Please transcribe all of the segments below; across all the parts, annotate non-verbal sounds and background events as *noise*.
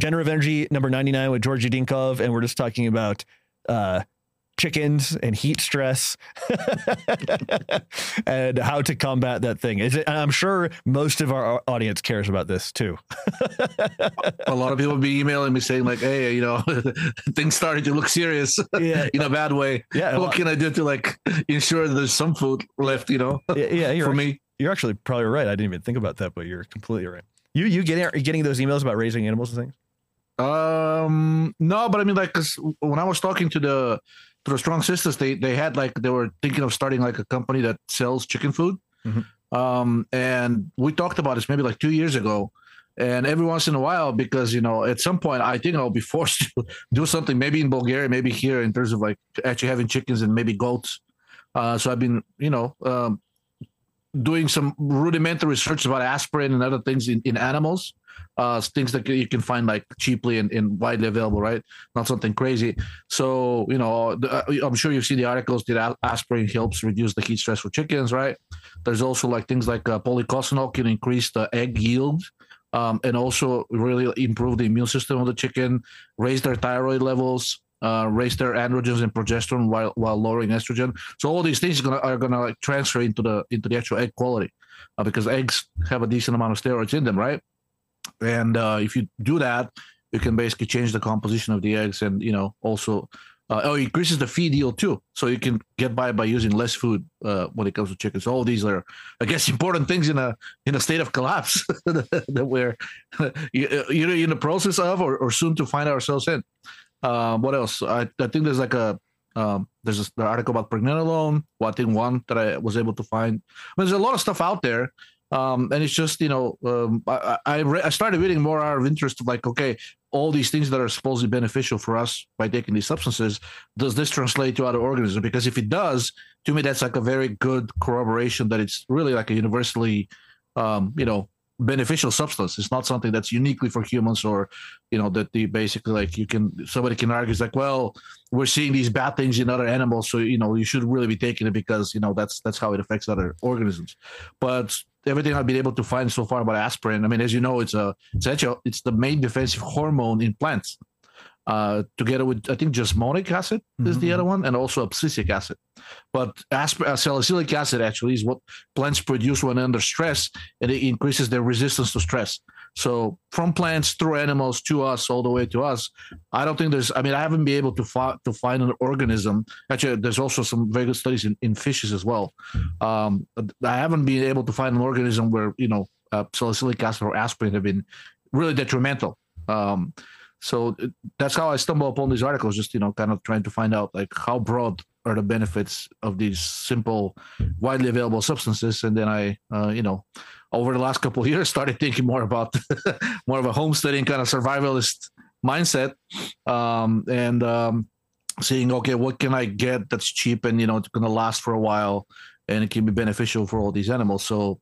Generative Energy number 99 with Georgi Dinkov, and we're just talking about uh, chickens and heat stress *laughs* and how to combat that thing. Is it, I'm sure most of our audience cares about this too. *laughs* a lot of people be emailing me saying like, "Hey, you know, *laughs* things started to look serious yeah. in a bad way. Yeah, what can I do to like ensure there's some food left? You know, yeah, yeah for me. You're actually probably right. I didn't even think about that, but you're completely right. You you getting getting those emails about raising animals and things? Um, no, but I mean, like, cause when I was talking to the to the Strong Sisters, they they had like they were thinking of starting like a company that sells chicken food. Mm-hmm. Um, and we talked about this maybe like two years ago. And every once in a while, because you know, at some point, I think I'll be *laughs* forced to do something, maybe in Bulgaria, maybe here, in terms of like actually having chickens and maybe goats. Uh, so I've been, you know, um, doing some rudimentary research about aspirin and other things in, in animals uh, things that you can find like cheaply and, and, widely available, right? Not something crazy. So, you know, the, uh, I'm sure you've seen the articles that aspirin helps reduce the heat stress for chickens, right? There's also like things like uh, policosanol can increase the egg yield. Um, and also really improve the immune system of the chicken, raise their thyroid levels, uh, raise their androgens and progesterone while while lowering estrogen. So all these things are gonna, are gonna like transfer into the into the actual egg quality, uh, because eggs have a decent amount of steroids in them, right? And uh, if you do that you can basically change the composition of the eggs and you know also uh, oh increases the feed yield too. So you can get by by using less food uh, when it comes to chickens. All these are i guess *laughs* important things in a in a state of collapse *laughs* that we're *laughs* either in the process of or, or soon to find ourselves in. Um, what else? I, I think there's like a um, there's an article about pregnenolone well, i think one that i was able to find. I mean, there's a lot of stuff out there um, and it's just you know um, I I, re- I, started reading more out of interest of like okay all these things that are supposedly beneficial for us by taking these substances does this translate to other organisms? Because if it does to me that's like a very good corroboration that it's really like a universally um, you know beneficial substance. It's not something that's uniquely for humans or you know that the basically like you can somebody can argue it's like well we're seeing these bad things in other animals so you know you should really be taking it because you know that's that's how it affects other organisms. But everything I've been able to find so far about aspirin. I mean, as you know, it's a it's actually it's the main defensive hormone in plants. Uh, together with I think jasmonic acid is mm-hmm. the other one, and also abscisic acid. But asp- uh, salicylic acid actually is what plants produce when under stress, and it increases their resistance to stress. So from plants through animals to us, all the way to us, I don't think there's. I mean, I haven't been able to find to find an organism. Actually, there's also some very good studies in, in fishes as well. Um, I haven't been able to find an organism where you know uh, salicylic acid or aspirin have been really detrimental. Um, so that's how I stumble upon these articles, just you know, kind of trying to find out like how broad are the benefits of these simple, widely available substances, and then I, uh, you know, over the last couple of years started thinking more about *laughs* more of a homesteading kind of survivalist mindset um, and um, seeing okay what can i get that's cheap and you know it's going to last for a while and it can be beneficial for all these animals. So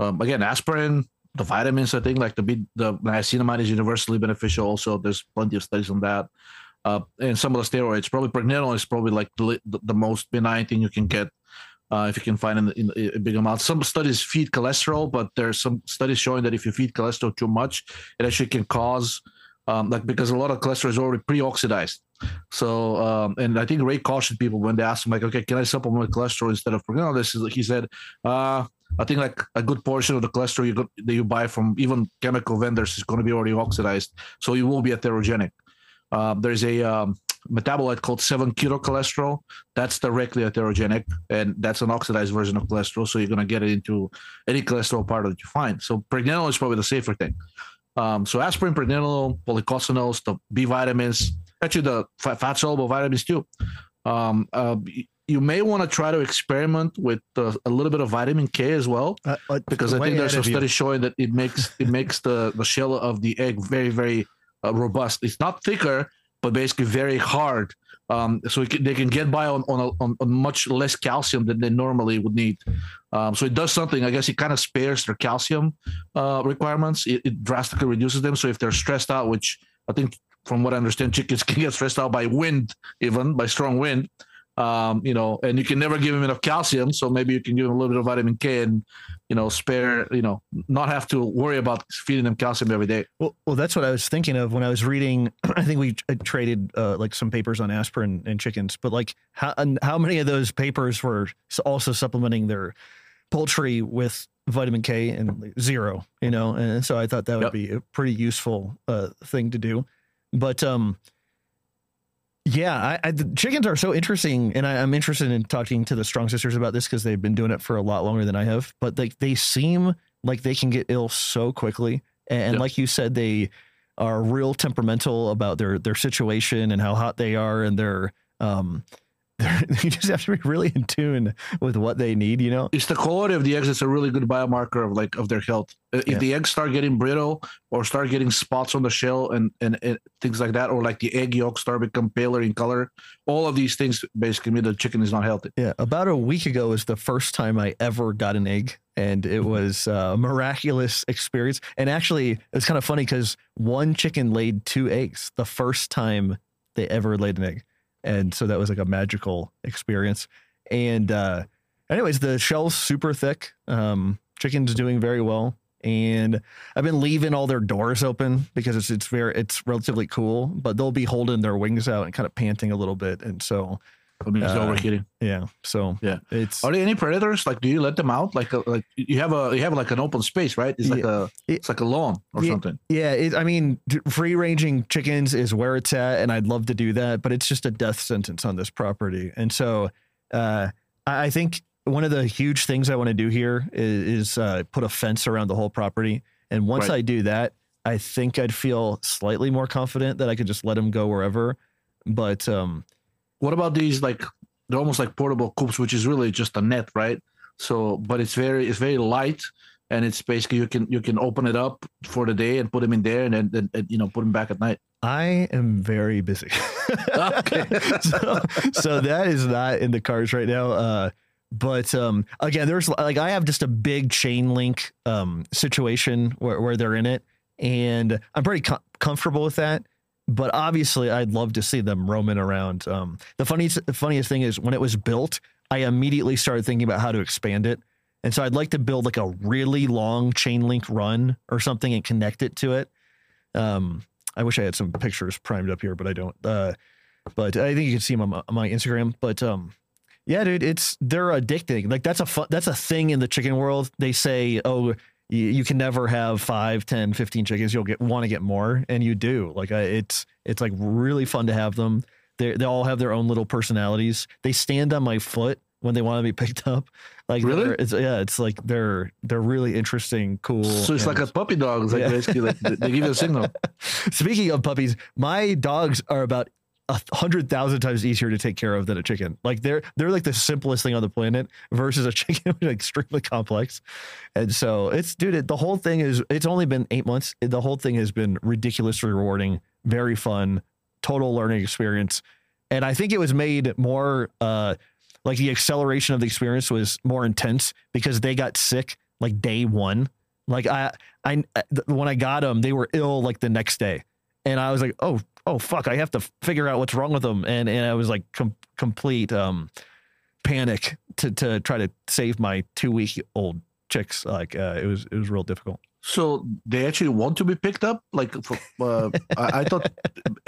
um, again aspirin the vitamins i think like the the niacinamide is universally beneficial. Also there's plenty of studies on that. Uh, and some of the steroids probably pregnenolone is probably like the, the most benign thing you can get uh, if you can find in, in, in, a big amount. Some studies feed cholesterol, but there's some studies showing that if you feed cholesterol too much, it actually can cause, um, like because a lot of cholesterol is already pre-oxidized. So, um, and I think Ray cautioned people when they asked him, like, okay, can I supplement with cholesterol instead of pregnenolone? This is, he said, uh, I think like a good portion of the cholesterol you got, that you buy from even chemical vendors is going to be already oxidized, so you will be atherogenic. Uh, there's a um, metabolite called 7 cholesterol. That's directly atherogenic, and that's an oxidized version of cholesterol. So you're going to get it into any cholesterol part that you find. So pregnenolone is probably the safer thing. Um, so aspirin, pregnenolone, policosanols, the B vitamins, actually the fat soluble vitamins too. Um, uh, you may want to try to experiment with uh, a little bit of vitamin K as well, uh, uh because I think there's some studies showing that it makes it makes the the shell of the egg very very uh, robust. It's not thicker, but basically very hard. Um, so can, they can get by on on, a, on, on, much less calcium than they normally would need. Um, so it does something. I guess it kind of spares their calcium uh, requirements. It, it, drastically reduces them. So if they're stressed out, which I think from what I understand, chickens *laughs* can get stressed out by wind, even by strong wind. Um, you know, and you can never give him enough calcium, so maybe you can give him a little bit of vitamin K and you know spare, you know, not have to worry about feeding them calcium every day. Well, well, that's what I was thinking of when I was reading. *clears throat* I think we uh, traded uh, like some papers on aspirin and chickens, but like how and how many of those papers were also supplementing their poultry with vitamin K and zero, you know? And so I thought that would Yep. be a pretty useful uh, thing to do. But um, yeah, I, I, the chickens are so interesting, and I, I'm interested in talking to the Strong Sisters about this because they've been doing it for a lot longer than I have. But like they seem like they can get ill so quickly, and, like you said, they are real temperamental about their their situation and how hot they are, and their um, *laughs* you just have to be really in tune with what they need, you know. It's the quality of the eggs that's a really good biomarker of like of their health. Uh, If Yeah. the eggs start getting brittle or start getting spots on the shell and, and and things like that, or like the egg yolk start become paler in color, all of these things basically mean the chicken is not healthy. Yeah, about a week ago was the first time I ever got an egg, and it was uh, a miraculous experience. And actually, it's kind of funny because one chicken laid two eggs the first time they ever laid an egg, and so that was like a magical experience. And uh, anyways, the shell's super thick. Um, chicken's doing very well, and I've been leaving all their doors open because it's it's very it's relatively cool, but they'll be holding their wings out and kind of panting a little bit, and so. I mean, it's Uh, overheating. Yeah. So Yeah. it's Are there any predators? Like, do you let them out? Like, uh, like you have a you have like an open space, right? It's like a It- it's like a lawn or Yeah. something. yeah. It, I mean, free ranging chickens is where it's at, and I'd love to do that, but it's just a death sentence on this property. And so, uh, I I think one of the huge things I want to do here is, is uh, put a fence around the whole property. And once Right. I do that, I think I'd feel slightly more confident that I could just let them go wherever. But um, What about these like they're almost like portable coops, which is really just a net, right? So, but it's very it's very light, and it's basically you can you can open it up for the day and put them in there, and then you know put them back at night. I am very busy. *laughs* Okay. *laughs* so, so that is not in the cards right now. Uh, but um, again, there's like I have just a big chain link um, situation where, where they're in it, and I'm pretty com- comfortable with that. But obviously, I'd love to see them roaming around. Um, the funniest, the funniest thing is when it was built, I immediately started thinking about how to expand it, and so I'd like to build like a really long chain link run or something and connect it to it. Um, I wish I had some pictures primed up here, but I don't. Uh, but I think you can see them on my, on my Instagram. But um, yeah, dude, it's they're addicting. Like that's a that's a thing in the chicken world. They say, oh, you, you can never have 5, 10, 15 chickens. You'll get want to get more, and you do. Like I, it's it's like really fun to have them. They they all have their own little personalities. They stand on my foot when they want to be *laughs* picked up. Like Really? It's yeah. It's like they're they're really interesting, cool. So it's like a puppy dog. It's like Yeah. basically like they they give you a signal. *laughs* Speaking of puppies, my dogs are about a hundred thousand times easier to take care of than a chicken. Like they're they're like the simplest thing on the planet versus a *laughs* chicken, which is extremely complex. And so it's dude, it, the whole thing is it's only been eight months. The whole thing has been ridiculously rewarding, very fun, total learning experience. And I think it was made more uh like the acceleration of the experience was more intense because they got sick like day one. Like I I when I got them, they were ill like the next day, and I was like, oh oh fuck, I have to figure out what's wrong with them, and and I was like com- complete um panic to to try to save my two week old chicks. Like uh, it was it was real difficult. So they actually want to be picked up. Like for, uh, I, I thought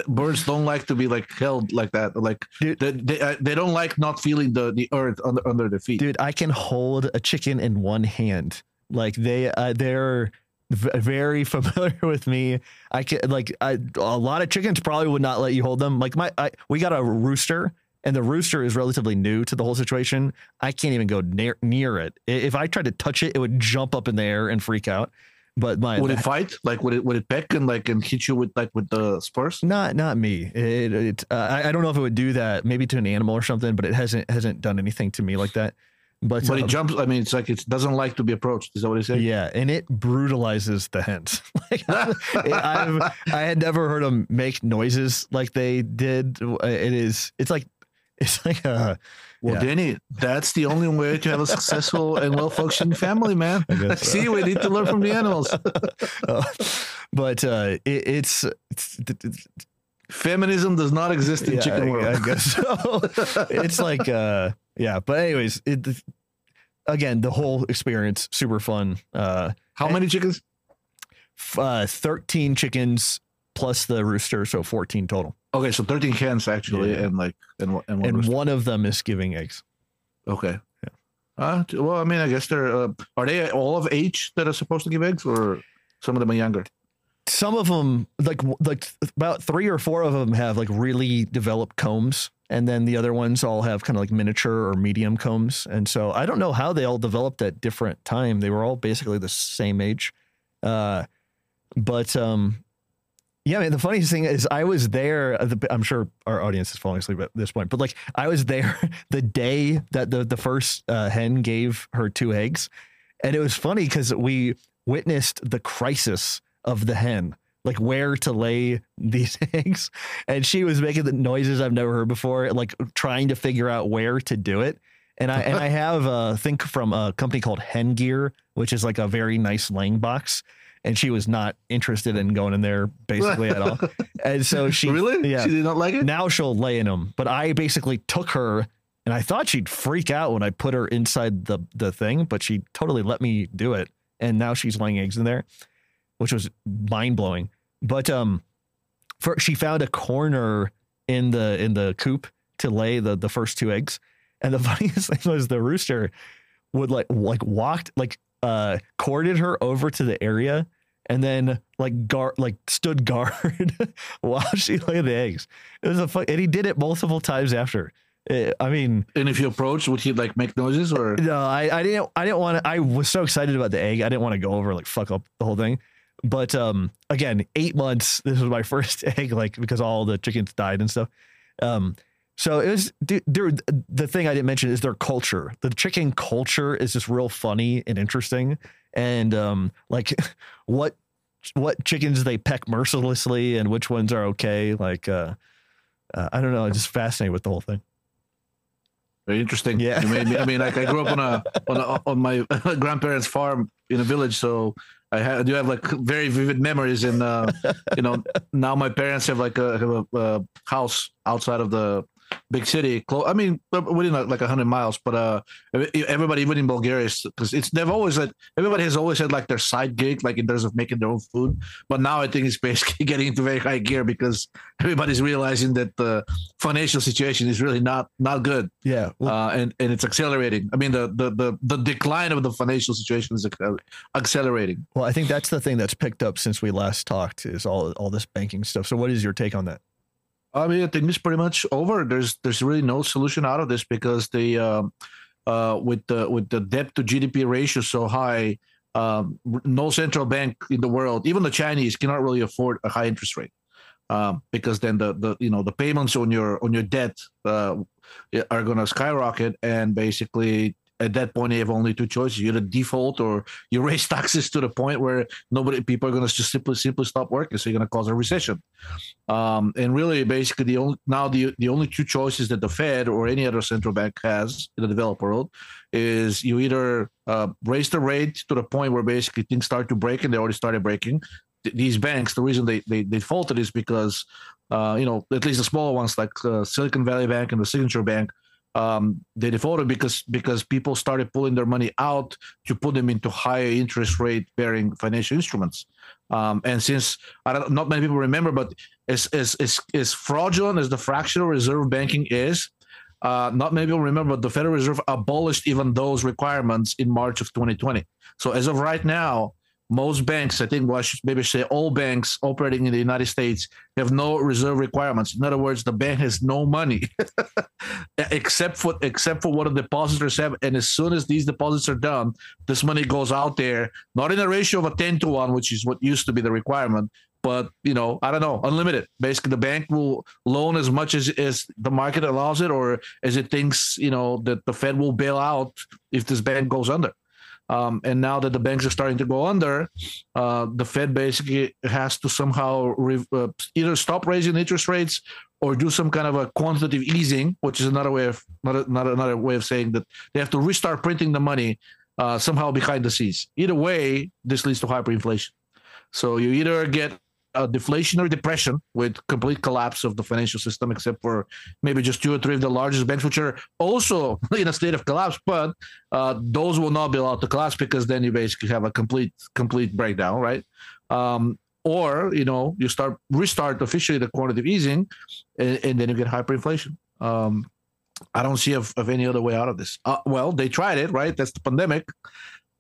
birds don't like to be like held like that. Like Dude. they they, uh, they don't like not feeling the the earth under under their feet. Dude, I can hold a chicken in one hand. Like they uh, they're v- very *laughs* familiar with me. I can like I, a lot of chickens probably would not let you hold them. Like my I, we got a rooster and the rooster is relatively new to the whole situation. I can't even go near near it. If I tried to touch it, it would jump up in the air and freak out. But my Would it fight? Like would it would it peck and like and hit you with like with the spurs? not not me. It, it uh, I, I don't know if it would do that. Maybe to an animal or something, but it hasn't hasn't done anything to me like that. But, But um, it jumps. I mean, it's like it doesn't like to be approached. Is that what you say? Yeah, and it brutalizes the hens. *laughs* like, I've, I had never heard them make noises like they did. It is. It's like. It's like a. Well, Yeah. Danny, that's the only way to have a successful and well functioning family, man. *laughs* So. See, we need to learn from the animals. *laughs* uh, but uh, it, it's, it's Feminism does not exist in Yeah, chicken I, world. I guess so. it's like, uh, yeah. But anyways, it again the whole experience super fun. Uh, How many chickens? uh, thirteen chickens plus the rooster, so fourteen total, Okay, so 13 hens actually, Yeah. and like and one- and one. and one of them is giving eggs. Okay. Uh, well, I mean, I guess they're uh, are they all of age that are supposed to give eggs, or some of them are younger? some of them like like about three or four of them have like really developed combs and then the other ones all have kind of like miniature or medium combs and so i don't know how they all developed at different time they were all basically the same age uh but um yeah, man. The funniest thing is, I was there. uh, I'm sure our audience is falling asleep at this point, but like, I was there *laughs* the day that the the first uh, hen gave her two eggs, and it was funny because we witnessed the crisis of the hen, like where to lay *laughs* these eggs, and she was making the noises I've never heard before, like trying to figure out where to do it. And I and I *laughs* have a think from a company called Hen Gear, which is like a very nice laying box and she was not interested in going in there basically at all. *laughs* And so she really? yeah. She did not like it. now she'll lay in them. But I basically took her and I thought she'd freak out when I put her inside the the thing, but she totally let me do it. And now she's laying eggs in there, which was mind blowing. But um for she found a corner in the in the coop to lay the the first two eggs. And the *laughs* funniest thing was the rooster would like like walked like uh corded her over to the area and then like guard like stood *laughs* guard while she laid the eggs. It was a fun, and he did it multiple times after. Eh, I mean, And if you approach, would he like make noises or? no, I, I didn't I didn't want to. I was so excited about the egg. I didn't want to go over like fuck up the whole thing. But um, again, eight months. *laughs* This was my first *laughs* egg, like because all the chickens died and stuff. Um, so it was. Dude, the thing I didn't mention is their culture. The chicken culture is just real funny and interesting, and um, like *laughs* what what chickens they peck mercilessly and which ones are okay. Like uh, uh I don't know. I'm just fascinated with the whole thing. Very interesting. Yeah. Me, I mean, like I grew up on a on a, on my grandparents' farm in a village, so I, ha- I do have like very vivid memories. And uh, you know, now my parents have like a, have a, a house outside of the big city. Close. I mean, within like, hundred miles. But uh, everybody, even in Bulgaria, because it's they've always had everybody has always had like their side gig, like in terms of making their own food. But now I think it's *laughs* basically getting into very high gear because everybody's realizing that the financial situation is really not not good Yeah. Well, uh, and and it's accelerating. I mean, the the the, the decline of the financial situation is accelerating. Well, I think that's the thing that's picked up since we last talked is all all this banking stuff. So, what is your take on that? I mean, I think it's pretty much over. There's there's really no solution out of this because the um, uh, with the with the debt to GDP ratio so high, um, no central bank in the world, even the Chinese, cannot really afford a high interest rate. Um, because then the, the you know the payments on your on your debt uh, are going to skyrocket, and basically at that point you have only two choices: you either default or you raise taxes to the point where nobody people are going to just simply simply stop working. So you're going to cause a recession. Um, and really, basically, the only now the the only two choices that the Fed or any other central bank has in the developed world is you either uh, raise the rate to the point where basically things start to break, and they already started breaking. Th- these banks, the reason they they, they defaulted is because uh, you know at least the smaller ones like uh, Silicon Valley Bank and the Signature Bank. Um, they defaulted because because people started pulling their money out to put them into higher interest rate bearing financial instruments. Um, and since I don't, not many people remember, but as as as, as fraudulent as the fractional reserve banking is, uh, not many people remember, but the Federal Reserve abolished even those requirements in March of 2020. So as of right now, most banks, I think, well, I should maybe say all banks operating in the United States have no reserve requirements. In other words, the bank has no money *laughs* except for except for what the depositors have. And as soon as these deposits are done, this money goes out there, not in a ratio of a 10 to 1, which is what used to be the requirement, but you know, I don't know, unlimited. Basically, the bank will loan as much as, as the market allows it, or as it thinks, you know, that the Fed will bail out if this bank goes under. Um, and now that the banks are starting to go under, uh, the Fed basically has to somehow re- uh, either stop raising interest rates or do some kind of a quantitative easing, which is another way of not, not another way of saying that they have to restart printing the money uh, somehow behind the scenes. Either way, this leads to hyperinflation. So you either get a deflationary depression with complete collapse of the financial system, except for maybe just two or three of the largest banks, which are also *laughs* in a state of collapse. But uh, those will not be allowed to collapse because then you basically have a complete complete breakdown, right? Um, or you know you start restart officially the quantitative easing, and, and then you get hyperinflation. Um, I don't see of, of, any other way out of this. Uh, well, they tried it, right? That's the pandemic.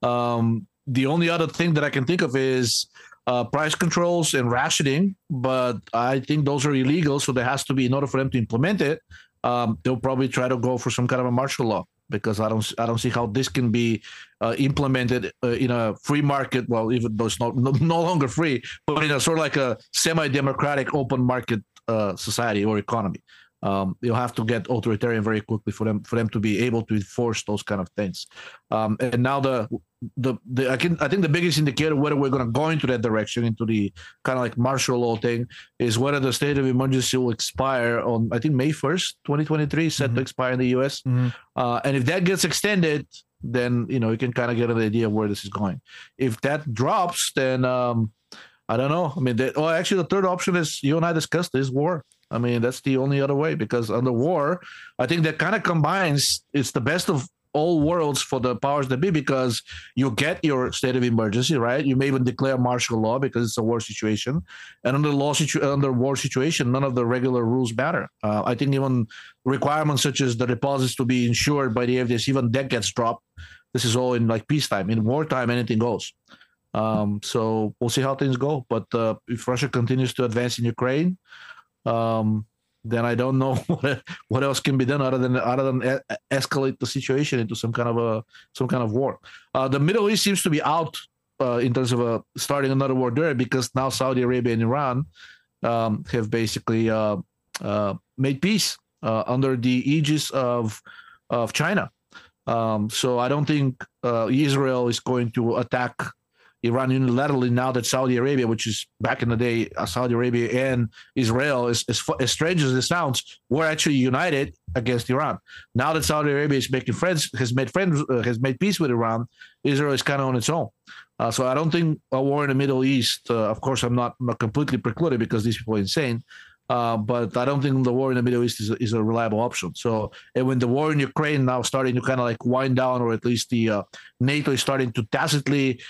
Um, the only other thing that I can think of is uh, price controls and rationing, but I think those are illegal. So there has to be, in order for them to implement it, um, they'll probably try to go for some kind of a martial law because I don't I don't see how this can be uh, implemented uh, in a free market. Well, even though it's not no, *laughs* no longer free, but in a sort of like a semi-democratic open market uh, society or economy um, you'll have to get authoritarian very quickly for them for them to be able to enforce those kind of things. Um, and now the the, the I can I think the biggest indicator whether we're going to go into that direction into the kind of like martial law thing is whether the state of emergency will expire on I think May first, twenty twenty three, set mm-hmm. to expire in the U.S. Mm-hmm. Uh, and if that gets extended, then you know you can kind of get an idea of where this is going. If that drops, then um, I don't know. I mean, they, oh, actually, the third option is you and I discussed is war. I mean, that's the only other way because under war, I think that kind of combines it's the best of all worlds for the powers that be because you get your state of emergency, right? You may even declare martial law because it's a war situation, and under law situ- under war situation, none of the regular rules matter. Uh, I think even requirements such as the deposits to be insured by the FDIC, even that gets dropped. This is all in like peacetime. In wartime, anything goes. Um, so we'll see how things go. But uh, if Russia continues to advance in Ukraine, um, then I don't know *laughs* what, what else can be done other than other than escalate the situation into some kind of a some kind of war. Uh, the Middle East seems to be out uh, in terms of uh, starting another war there because now Saudi Arabia and Iran um, have basically uh, uh, made peace uh, under the aegis of of China. Um, so I don't think Israel is going to attack Iran unilaterally now that Saudi Arabia, which is back in the day, uh, Saudi Arabia and Israel, is, as, as strange as it sounds, were actually united against Iran. Now that Saudi Arabia is making friends, has made friends, uh, has made peace with Iran, Israel is kind of on its own. Uh, so I don't think a war in the Middle East. Uh, of course, I'm not, not completely precluded because these people are insane. Uh, but I don't think the war in the Middle East is a, is a reliable option. So, and when the war in Ukraine now starting to kind of like wind down, or at least the uh, NATO is starting to tacitly,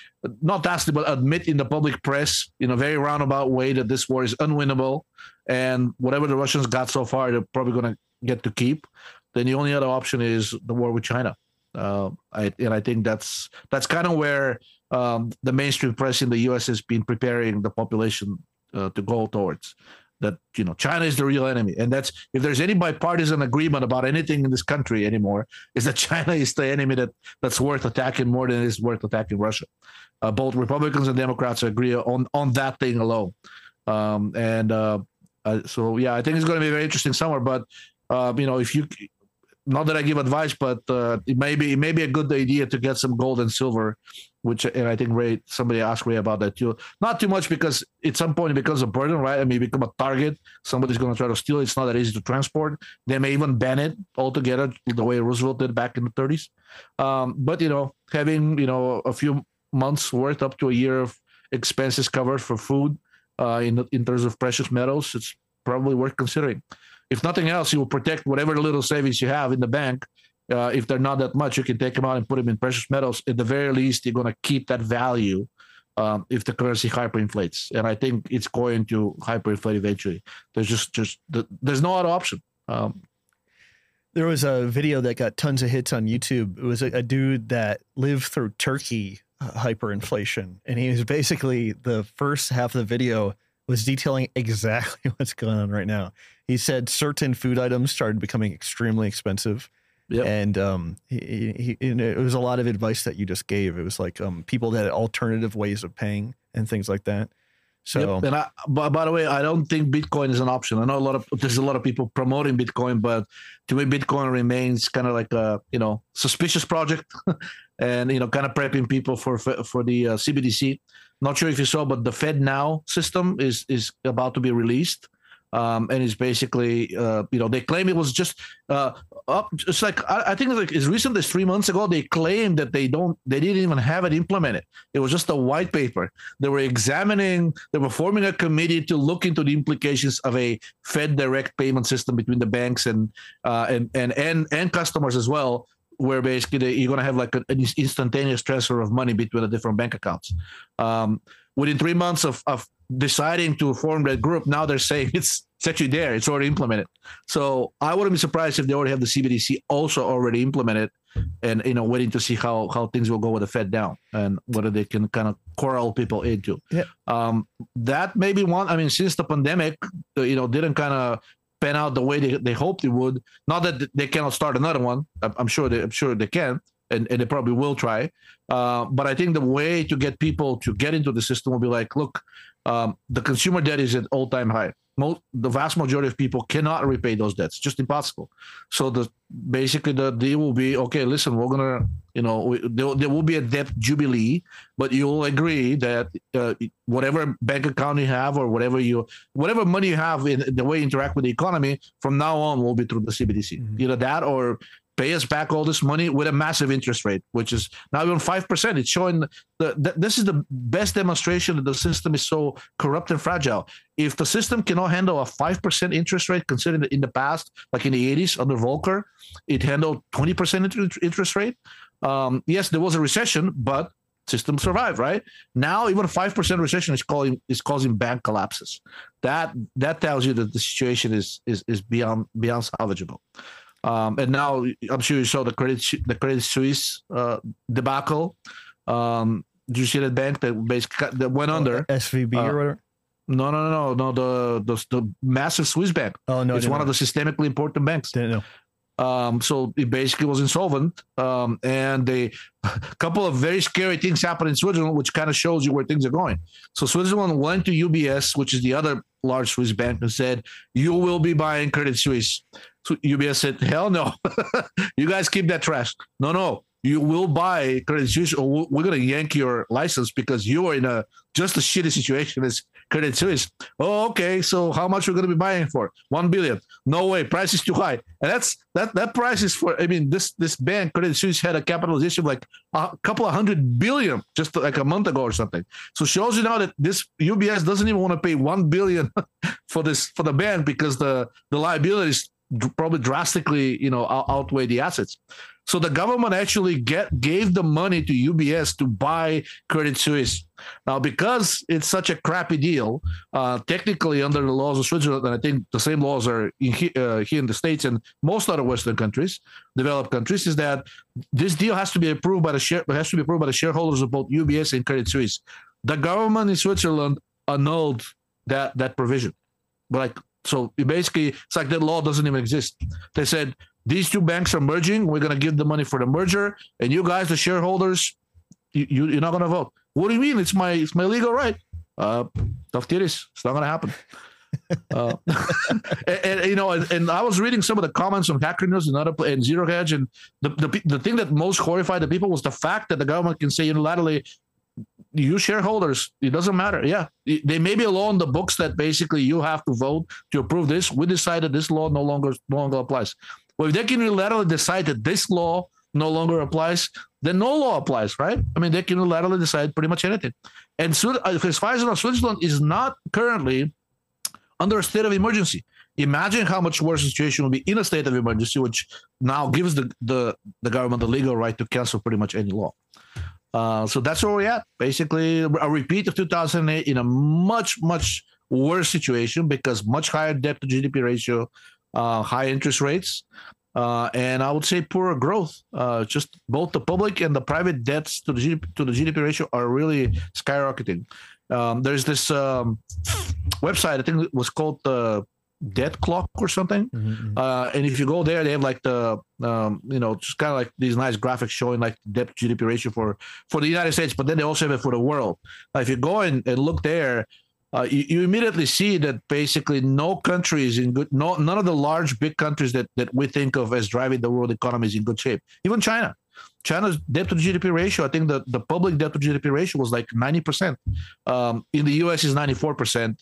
not tacitly, but admit in the public press in a very roundabout way that this war is unwinnable, and whatever the Russians got so far, they're probably going to get to keep. Then the only other option is the war with China. Uh, I, and I think that's that's kind of where um, the mainstream press in the U.S. has been preparing the population uh, to go towards that you know China is the real enemy, and that's if there's any bipartisan agreement about anything in this country anymore, is that *laughs* China is the enemy that that's worth attacking more than it is worth attacking Russia. Uh, both Republicans and Democrats agree on on that thing alone, um, and uh, uh, so yeah, I think it's going to be a very interesting summer. But uh, you know, if you not that I give advice, but uh, it may be it may be a good idea to get some gold and silver which and I think Ray somebody asked Ray about that too. Not too much because at some point it becomes a burden, right? I mean, become a target. Somebody's going to try to steal it. It's not that easy to transport. They may even ban it altogether, the way Roosevelt did back in the 30s. Um, but you know, having you know a few months worth up to a year of expenses covered for food uh, in in terms of precious metals, it's probably worth considering. If nothing else, you will protect whatever little savings you have in the bank uh, if they're not that much, you can take them out and put them in precious metals. At the very least, you're going to keep that value um, if the currency hyperinflates. And I think it's going to hyperinflate eventually. There's just just there's no other option. Um, there was a video that got tons of hits on YouTube. It was a, a dude that lived through Turkey hyperinflation, and he was basically the first half of the video was detailing exactly *laughs* what's going on right now. He said certain food items started becoming extremely expensive. Yep. And um, he, he, it was a lot of advice that you just gave. It was like um, people that had alternative ways of paying and things like that. So, yep. and I, by, by the way, I don't think Bitcoin is an option. I know a lot of there's a lot of people promoting Bitcoin, but to me, Bitcoin remains kind of like a you know suspicious project, *laughs* and you know kind of prepping people for for the uh, CBDC. Not sure if you saw, but the Fed Now system is is about to be released Um, and it's basically, uh, you know, they claim it was just uh, up. It's like I, I think like as recent as three months ago, they claimed that they don't, they didn't even have it implemented. It was just a white paper. They were examining, they were forming a committee to look into the implications of a Fed direct payment system between the banks and uh, and and and and customers as well where basically they, you're going to have like an instantaneous transfer of money between the different bank accounts. Um, within three months of, of deciding to form that group, now they're saying *laughs* it's it's actually there, it's already implemented. So I wouldn't be surprised if they already have the CBDC also already implemented, and you know waiting to see how how things will go with the FedNow and whether they can kind of corral people into. Yeah. Um, that may be one. I mean, since the pandemic, you know, didn't kind of pan out the way they, they hoped it would. Not that they cannot start another one. I'm sure they I'm sure they can, and, and they probably will try. Uh, but I think the way to get people to get into the system will be like, look, um, the consumer debt is at all time high most the vast majority of people cannot repay those debts. It's just impossible. So the basically the deal will be okay listen we're gonna you know we, there, there will be a debt jubilee but you'll agree that uh, whatever bank account you have or whatever you whatever money you have in the way you interact with the economy from now on will be through the cbdc mm-hmm. either that or pay us back all this money with a massive interest rate, which is now even five percent. It's showing the, this is the best demonstration that the system is so corrupt and fragile. If the system cannot handle a five percent interest rate, considering that in the past, like in the '80s under Volcker, it handled twenty percent interest rate. Um, yes, there was a recession, but system survived, right? Now even a five percent recession is calling is causing bank collapses. That that tells you that the situation is is is beyond beyond salvageable. Um, and now I'm sure you saw the credit the Credit Suisse uh, debacle. Um, did you see that bank that basically that went oh, under SVB uh, or whatever? No, no, no, no, no. The the, the massive Swiss bank. Oh no, it's one know. of the systemically important banks. Didn't know. Um, so it basically was insolvent, um, and they a *laughs* couple of very scary things happened in Switzerland, which kind of shows you where things are going. So Switzerland went to UBS, which is the other large Swiss bank, and said, "You will be buying Credit Suisse." So UBS said, hell no. *laughs* you guys keep that trash. No, no. You will buy Credit Suisse or we're going to yank your license because you are in a just a shitty situation as Credit Suisse. Oh, okay. So how much we're going to be buying for? One billion. No way. Price is too high. And that's that that price is for. I mean, this this bank Credit Suisse had a capitalization like a couple of hundred billion just like a month ago or something. So shows you now that this UBS doesn't even want to pay one billion *laughs* for this for the bank because the the liabilities probably drastically, you know, outweigh the assets. So the government actually get gave the money to UBS to buy Credit Suisse. Now, because it's such a crappy deal, uh, technically under the laws of Switzerland, and I think the same laws are in, uh, here in the states and most other Western countries, developed countries, is that this deal has to be approved by the share has to be approved by the shareholders of both UBS and Credit Suisse. The government in Switzerland annulled that that provision, like so basically, it's like that law doesn't even exist. They said these two banks are merging. We're going to give the money for the merger, and you guys, the shareholders, you, you are not going to vote. What do you mean? It's my it's my legal right. Uh, tough titties. It's not going to happen. *laughs* uh, *laughs* and, and, you know, and, and, I was reading some of the comments on Hacker News and other and Zero Hedge, and the, the the thing that most horrified the people was the fact that the government can say unilaterally, you shareholders, it doesn't matter. Yeah, they may be a law in the books that basically you have to vote to approve this. We decided this law no longer no longer applies. Well, if they can unilaterally decide that this law no longer applies, then no law applies, right? I mean, they can unilaterally decide pretty much anything. And as far as I Switzerland is not currently under a state of emergency. Imagine how much worse the situation would be in a state of emergency, which now gives the, the, the government the legal right to cancel pretty much any law. Uh, so that's where we're at. Basically, a repeat of 2008 in a much, much worse situation because much higher debt to GDP ratio, uh, high interest rates, uh, and I would say poorer growth. Uh, just both the public and the private debts to the GDP, to the GDP ratio are really skyrocketing. Um, there's this um, website, I think it was called the debt clock or something. Mm-hmm, mm-hmm. Uh, and if you go there, they have like the um, you know just kind of like these nice graphics showing like debt GDP ratio for for the United States, but then they also have it for the world. Uh, if you go and, and look there. Uh, you, you, immediately see that basically no country is in good no none of the large big countries that that we think of as driving the world economy is in good shape even china china's debt to gdp ratio i think the, the public debt to gdp ratio was like 90% um, in the us is 94%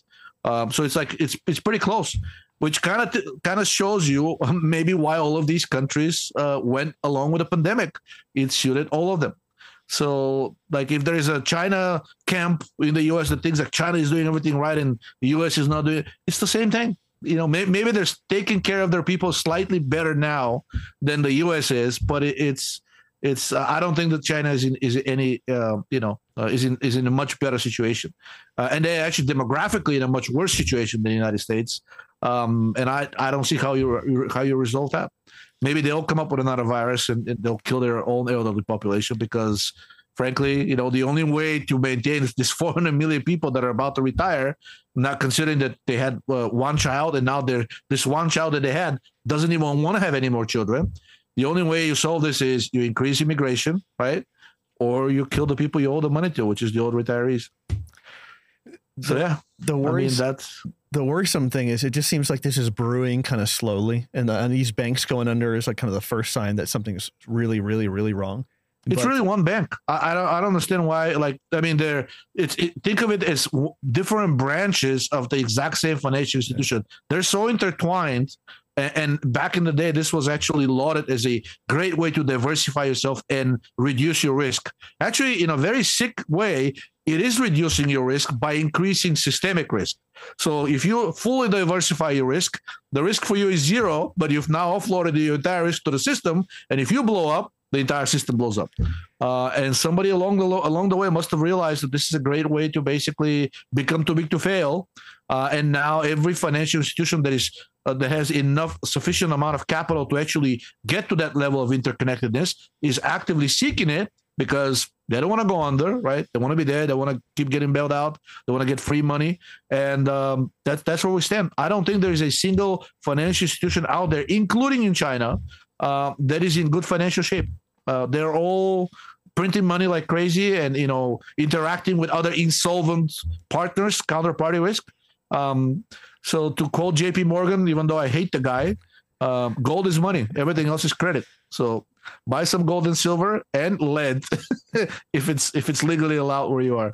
Um, so it's like it's it's pretty close, which kind of kind of shows you *laughs* maybe why all of these countries uh, went along with the pandemic. It suited all of them. So, like, if there is a China camp in the U.S. that thinks that China is doing everything right and the U.S. is not doing, it's the same thing. You know, maybe, maybe they're taking care of their people slightly better now than the U.S. is, but it, it's it's. Uh, I don't think that China is in is any uh, you know uh, is in is in a much better situation, uh, and they're actually demographically in a much worse situation than the United States. Um, and I I don't see how you how you resolve that maybe they'll come up with another virus and, and they'll kill their own elderly population because frankly, you know, the only way to maintain *laughs* this 400 million people that are about to retire, not considering that they had uh, one child and now they're this one child that they had doesn't even want to have any more children. The only way you solve this is you increase immigration, right? Or you kill the people you owe the money to, which is the old retirees. So yeah, the worries. I mean, that's the worrisome thing is it just seems like this is brewing kind of slowly, and, the, and these banks going under is like kind of the first sign that something's really, really, really wrong. It's but, really one bank. I, I, don't. I don't understand why. Like, I mean, there. It's it, think of it as different branches of the exact same financial institution. They're so intertwined. And, back in the day, this was actually lauded as a great way to diversify yourself and reduce your risk. Actually, in a very sick way, it is reducing your risk by increasing systemic risk. So if you fully diversify your risk, the risk for you is zero, but you've now offloaded the entire risk to the system. And if you blow up, the entire system blows up. Uh, and somebody along the along the way must have realized that this is a great way to basically become too big to fail. Uh, and now every financial institution that is uh, that has enough sufficient amount of capital to actually get to that level of interconnectedness is actively seeking it because they don't want to go under, right? They want to be there. They want to keep getting bailed out. They want to get free money, and um, that's that's where we stand. I don't think there is a single financial institution out there, including in China, uh, that is in good financial shape. Uh, they're all printing money like crazy, and you know, interacting with other insolvent partners, counterparty risk. Um, so to quote J.P. Morgan, even though I hate the guy, uh, gold is money. Everything else is credit. So buy some gold and silver and lead *laughs* if it's if it's legally allowed where you are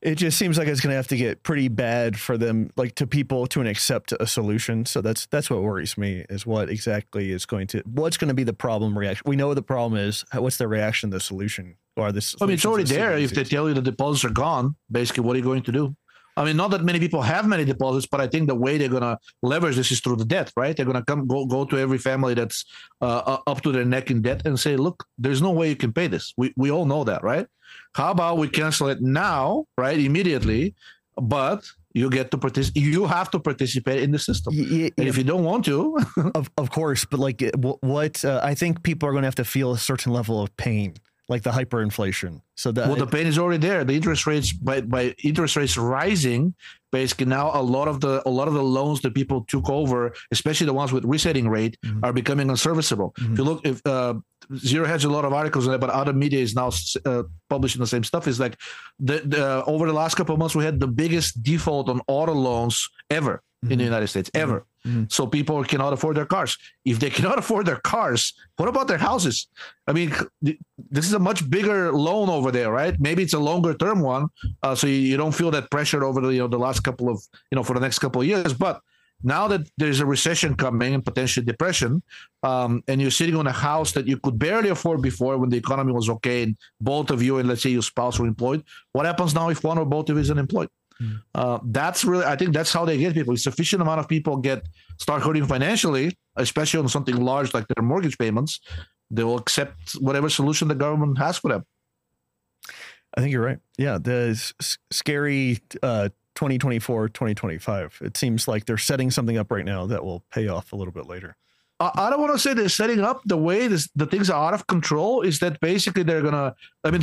it just seems like it's going to have to get pretty bad for them like to people to accept a solution so that's that's what worries me is what exactly is going to what's going to be the problem reaction we know what the problem is what's the reaction the solution or this i mean it's already there if they tell you the deposits are gone basically what are you going to do I mean, not that many people have many deposits, but I think the way they're gonna leverage this is through the debt, right? They're gonna come go go to every family that's uh, up to their neck in debt and say, look, there's no way you can pay this. We we all know that, right? How about we cancel it now, right, immediately, but you get to participate. You have to participate in the system. Yeah, and if you don't want to, *laughs* of of course, but like what uh, I think people are going to have to feel a certain level of pain like the hyperinflation. So that well, the pain is already there. The interest rates by by interest rates rising, basically now a lot of the a lot of the loans that people took over, especially the ones with resetting rate, mm-hmm. are becoming unserviceable. Mm-hmm. If you look, if uh, Zero has a lot of articles on it, but other media is now uh, publishing the same stuff. Is like the, the over the last couple of months we had the biggest default on auto loans ever mm-hmm. in the United States ever. Mm-hmm. So people cannot afford their cars. If they cannot *laughs* afford their cars, what about their houses? I mean, this is a much bigger loan over there, right? Maybe it's a longer term one, uh, so you, you, don't feel that pressure over the you know the last couple of you know for the next couple of years. But now that there's a recession coming and potentially depression, um, and you're sitting on a house that you could barely afford before when the economy was okay, and both of you and let's say your spouse were employed, what happens now if one or both of you is unemployed? Mm. Uh, that's really, I think that's how they get people. A sufficient amount of people get start hurting financially, especially on something large like their mortgage payments. They will accept whatever solution the government has for them. I think you're right. Yeah, the scary uh, 2024, 2025. It seems like they're setting something up right now that will pay off a little bit later. I don't want to say they're setting up the way this, the things are out of control. Is that basically they're gonna? I mean,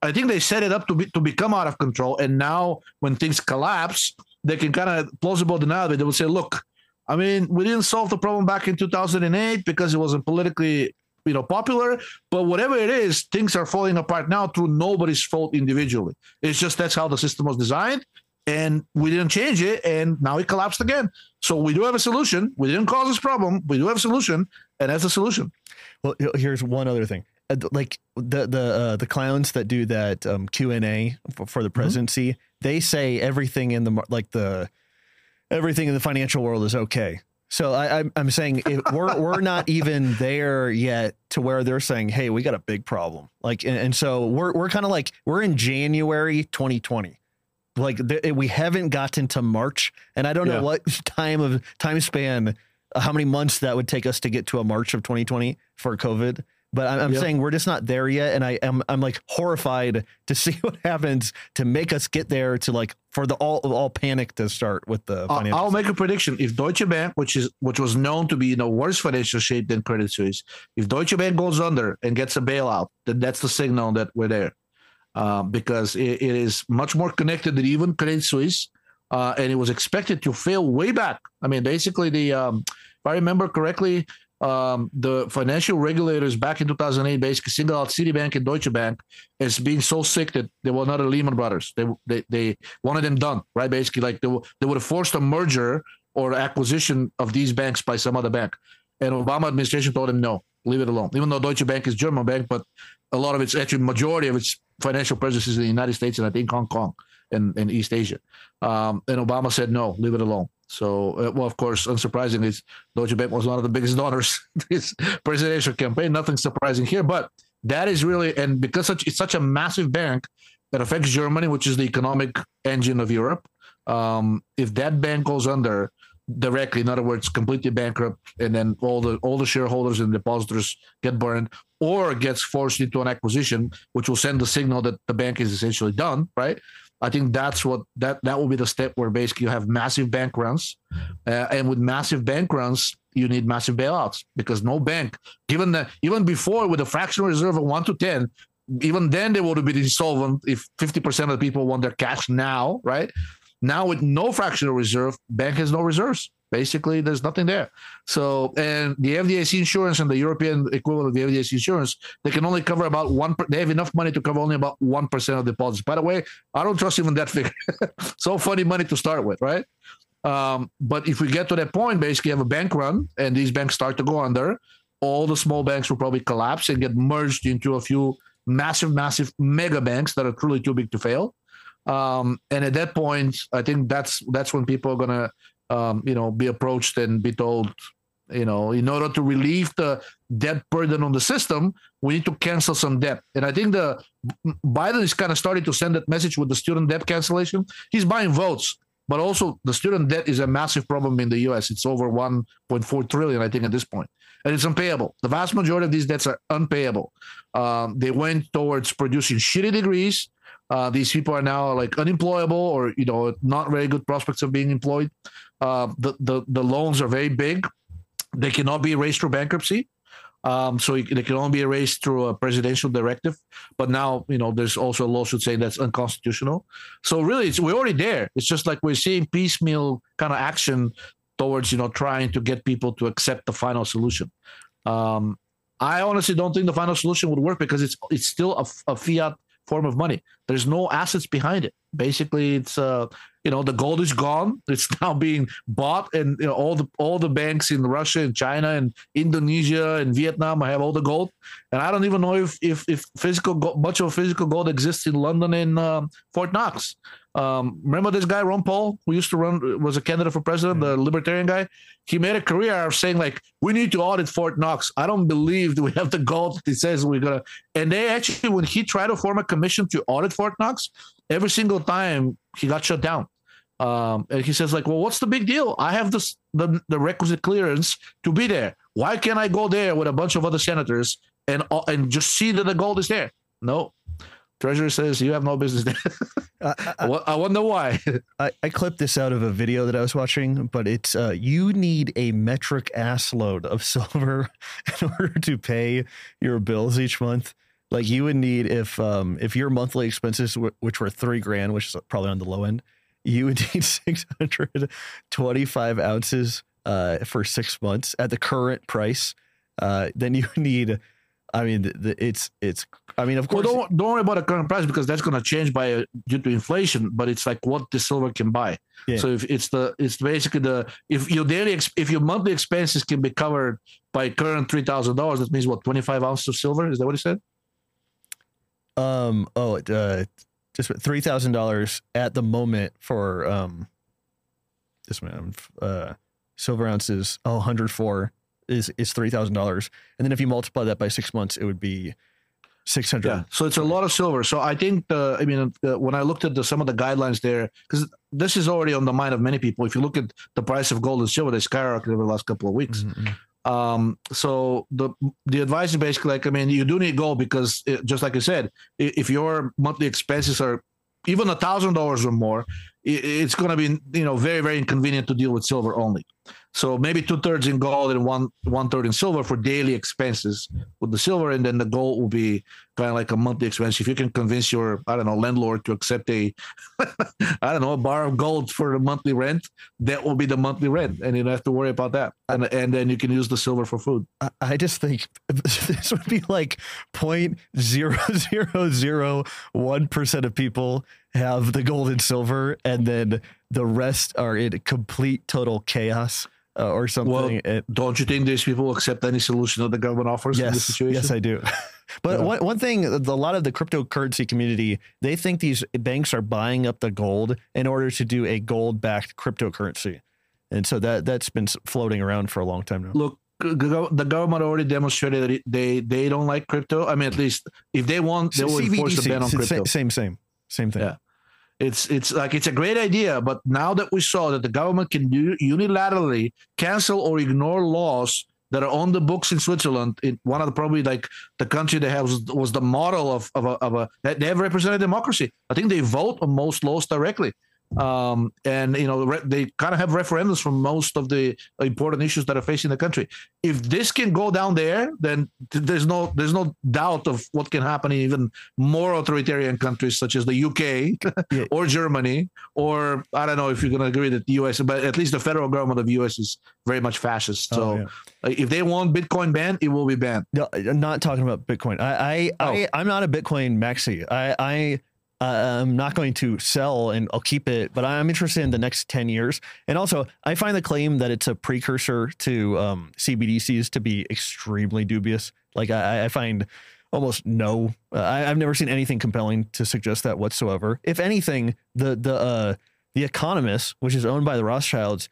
I think they set it up to be to become out of control, and now when things collapse, they can kind of plausible deny it. They will say, "Look, I mean, we didn't solve the problem back in 2008 because it wasn't politically, you know, popular. But whatever it is, things are falling apart now through nobody's fault individually. It's just that's how the system was designed, and we didn't change it, and now it collapsed again. So we do have a solution. We didn't cause this problem. We do have a solution, and that's a solution. Well, here's one other thing. uh, like the the uh, the clowns that do that um, Q and A for, for, the mm-hmm. presidency, mm-hmm. they say everything in the like the everything in the financial world is okay. So I, I'm I'm saying *laughs* we're we're not even there yet to where they're saying, hey, we got a big problem. Like, and, and so we're we're kind of like we're in January 2020 like th- we haven't gotten to March, and I don't yeah. know what *laughs* time of time span, uh, how many months that would take us to get to a March of 2020 for COVID. But I'm, I'm yep. saying we're just not there yet, and I am I'm like horrified *laughs* to see what happens to make us get there to like for the all all panic to start with the. Financial I'll make a prediction: if Deutsche Bank, which is which was known to be in a worse financial shape than Credit Suisse, if Deutsche Bank goes under and gets a bailout, then that's the signal that we're there uh, because it, it is much more connected than even Credit Suisse. Uh, and it was expected to fail way back. I mean, basically, the um, if I remember correctly, um, the financial regulators back in 2008 basically singled out Citibank and Deutsche Bank as being so sick that they were not a Lehman Brothers. They they, they wanted them done, right? Basically, like they, they would have forced a merger or acquisition of these banks by some other bank. And Obama administration told them no, leave it alone. Even though Deutsche Bank is German bank, but a lot of its actually majority of its financial presence is in the United States and I think Hong Kong and, and East Asia. Um, and Obama said, no, leave it alone. So, uh, well, of course, unsurprisingly, Deutsche Bank was one of the biggest donors *laughs* this presidential campaign. Nothing surprising here, but that is really, and because such, it's such a massive bank that affects Germany, which is the economic engine of Europe. Um, if that bank goes under, directly in other words completely bankrupt and then all the all the shareholders and depositors get burned or gets forced into an acquisition which will send the signal that the bank is essentially done right? I think that's what that that will be the step where basically you have massive bank runs uh, and with massive bank runs you need massive bailouts because no bank given that even before with a fractional reserve of 1 to 10 even then they would have been insolvent if 50% of the people want their cash now right now with no fractional reserve, bank has no reserves. Basically, there's nothing there. So, and the FDIC insurance and the European equivalent of the FDIC insurance, they can only cover about one. They have enough money to cover only about one percent of deposits. By the way, I don't trust even that *laughs* figure. so funny money to start with, right? Um, but if we get to that point, basically have a bank run and these banks start to go under, all the small banks will probably collapse and get merged into a few massive, massive mega banks that are truly too big to fail. Um, and at that point, I think that's that's when people are gonna, um, you know, be approached and be told, you know, in order to relieve the debt burden on the system, we need to cancel some debt. And I think the Biden is kind of starting to send that message with the student debt cancellation. He's buying votes, but also the student debt is a massive problem in the U.S. It's over 1.4 trillion, I think, at this point, and it's unpayable. The vast majority of these debts are unpayable. Um, they went towards producing shitty degrees uh, these people are now like unemployable or you know not very good prospects of being employed. Uh, the, the the loans are very big. They cannot be erased through bankruptcy. Um, so they can only be erased through a presidential directive. But now, you know, there's also a lawsuit saying that's unconstitutional. So really, we're already there. It's just like we're seeing piecemeal kind of action towards, you know, trying to get people to accept the final solution. Um, I honestly don't think the final solution would work because it's it's still a, a fiat form of money. There's no assets behind it. Basically, it's uh, you know, the gold is gone. *laughs* It's now being bought, and you know, all the all the banks in Russia and China and Indonesia and Vietnam have all the gold. And I don't even know if if if physical gold, much of physical gold exists in London and uh, Fort Knox. Um, remember this guy Ron Paul, who used to run was a candidate for president, the mm-hmm. libertarian guy. He made a career of saying like, "We need to audit Fort Knox." I don't believe that we have the gold that he says we're gonna. And they actually, when he tried to form a commission to audit Fort Knox, every single time he got shut down. Um, and he says like, "Well, what's the big deal? I have this the the requisite clearance to be there. Why can't I go there with a bunch of other senators and uh, and just see that the gold is there?" No, Treasurer says you have no business there. uh, *laughs* I, I, wonder why. *laughs* I, I, clipped this out of a video that I was watching, but it's uh, you need a metric ass load of *laughs* silver in order to pay your bills each month. Like you would need if um, if your monthly expenses, w- which were three grand, which is probably on the low end, you would *laughs* need six hundred twenty five ounces uh, for six months at the current price. Uh, then you *laughs* need I mean, the, the, it's it's. I mean, of course. Well, don't don't worry about the current price because that's going to change by uh, due to inflation. But it's like what the silver can buy. Yeah. So if it's the it's basically the if your daily if your monthly expenses can be covered by current three thousand dollars, that means what twenty five ounces of silver. Is that what he said? Um. Oh. Uh. Just three thousand dollars at the moment for um. This man. Uh. Silver ounces. Oh, 104 is is three thousand dollars, and then if you multiply that by six months, it would be six hundred. Yeah, so it's a lot of silver. So I think the, I mean, the, when I looked at the, some of the guidelines there, because this is already on the mind of many people. If you look at the price of gold and silver, they skyrocketed over the last couple of weeks. Mm-hmm. Um, so the the advice is basically like, I mean, you do need gold because it, just like I said, if your monthly expenses are even a thousand dollars or more, it's going to be you know very very inconvenient to deal with silver only. So maybe two thirds in gold and one one third in silver for daily expenses with the silver, and then the gold will be kind of like a monthly expense. If you can convince your I don't know landlord to accept a *laughs* I don't know a bar of gold for the monthly rent, that will be the monthly rent, and you don't have to worry about that. And and then you can use the silver for food. I just think *laughs* this would be like point zero *laughs* zero zero one percent of people have the gold and silver, and then the rest are in complete total chaos uh, or something. Well, it, don't you think these people accept any solution that the government offers yes, in this situation? Yes, I do. *laughs* but yeah. one, one thing, a lot of the cryptocurrency community, they think these banks are buying up the gold in order to do a gold backed cryptocurrency. And so that, that's been floating around for a long time now. Look, the government already demonstrated that they, they don't like crypto. I mean, at least if they want, they will CBDC, enforce a ban on crypto. Same, same, same thing. Yeah. It's it's like it's a great idea, but now that we saw that the government can unilaterally cancel or ignore laws that are on the books in Switzerland, in one of the probably like the country that has was the model of of a, of a they have represented democracy. I think they vote on most laws directly um, and you know they kind of have referendums for most of the important issues that are facing the country. If this can go down there, then there's no there's no doubt of what can happen in even more authoritarian countries such as the UK *laughs* yeah. or Germany, or I don't know if you're going to agree that the US, but at least the federal government of the US is very much fascist. Oh, so yeah. if they want Bitcoin banned, it will be banned. No, I'm not talking about Bitcoin. I I, oh. I I'm not a Bitcoin maxi. I I uh, I'm not going to sell and I'll keep it, but I'm interested in the next 10 years. And also, I find the claim that it's a precursor to um, CBDCs to be extremely dubious. Like, I, I find almost no, uh, I, have never seen anything compelling to suggest that whatsoever. If anything, the, the, uh, the Economist, which is owned by the Rothschilds,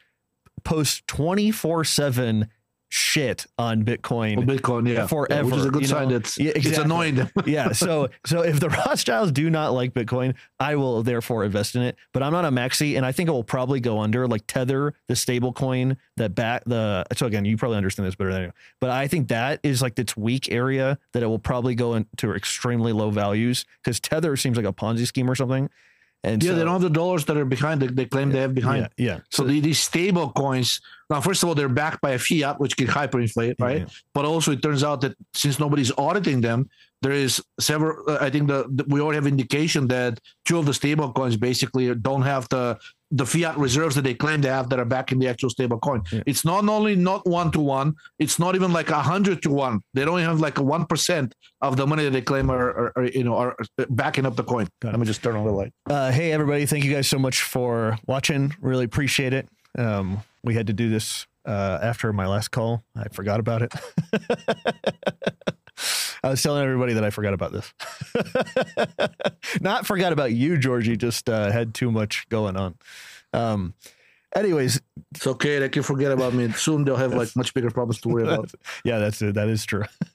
posts 24 7 shit on Bitcoin. Well, Bitcoin, yeah, forever. Yeah, which is a good sign. It's yeah, exactly. it's annoying *laughs* yeah. So *laughs* so if the Rothschilds do not like Bitcoin, I will therefore invest in it. But I'm not a maxi, and I think it will probably go under like Tether, the stable coin that back the. So again, you probably understand this better than I do. But I think that is like its weak area that it will probably go into extremely low values because Tether seems like a Ponzi scheme or something. And yeah, so, they don't have the dollars that are behind. They, they claim yeah, they have behind. Yeah. yeah. So, so the, these stable coins. Now, first of all, they're backed by a fiat, which can hyperinflate, right? Yeah. But also, it turns out that since nobody's auditing them, there is several. Uh, I think the, the, we already have indication that two of the stable coins basically don't have the the fiat reserves that they claim they have that are back in the actual stable coin. Yeah. It's not only not one to one, it's not even like a hundred to one. They don't have like a one percent of the money that they claim are, are, are you know are backing up the coin. Let me just turn on the light. Uh, hey everybody, thank you guys so much for watching. Really appreciate it. Um, we had to do this uh, after my last call. I forgot about it. *laughs* I was telling everybody that I forgot about this. *laughs* Not forgot about you, Georgi. Just uh, had too much going on. Um, anyways, it's okay. They can forget about me. Soon they'll have like much bigger problems to worry about. *laughs* yeah, that's it. That is true. *laughs*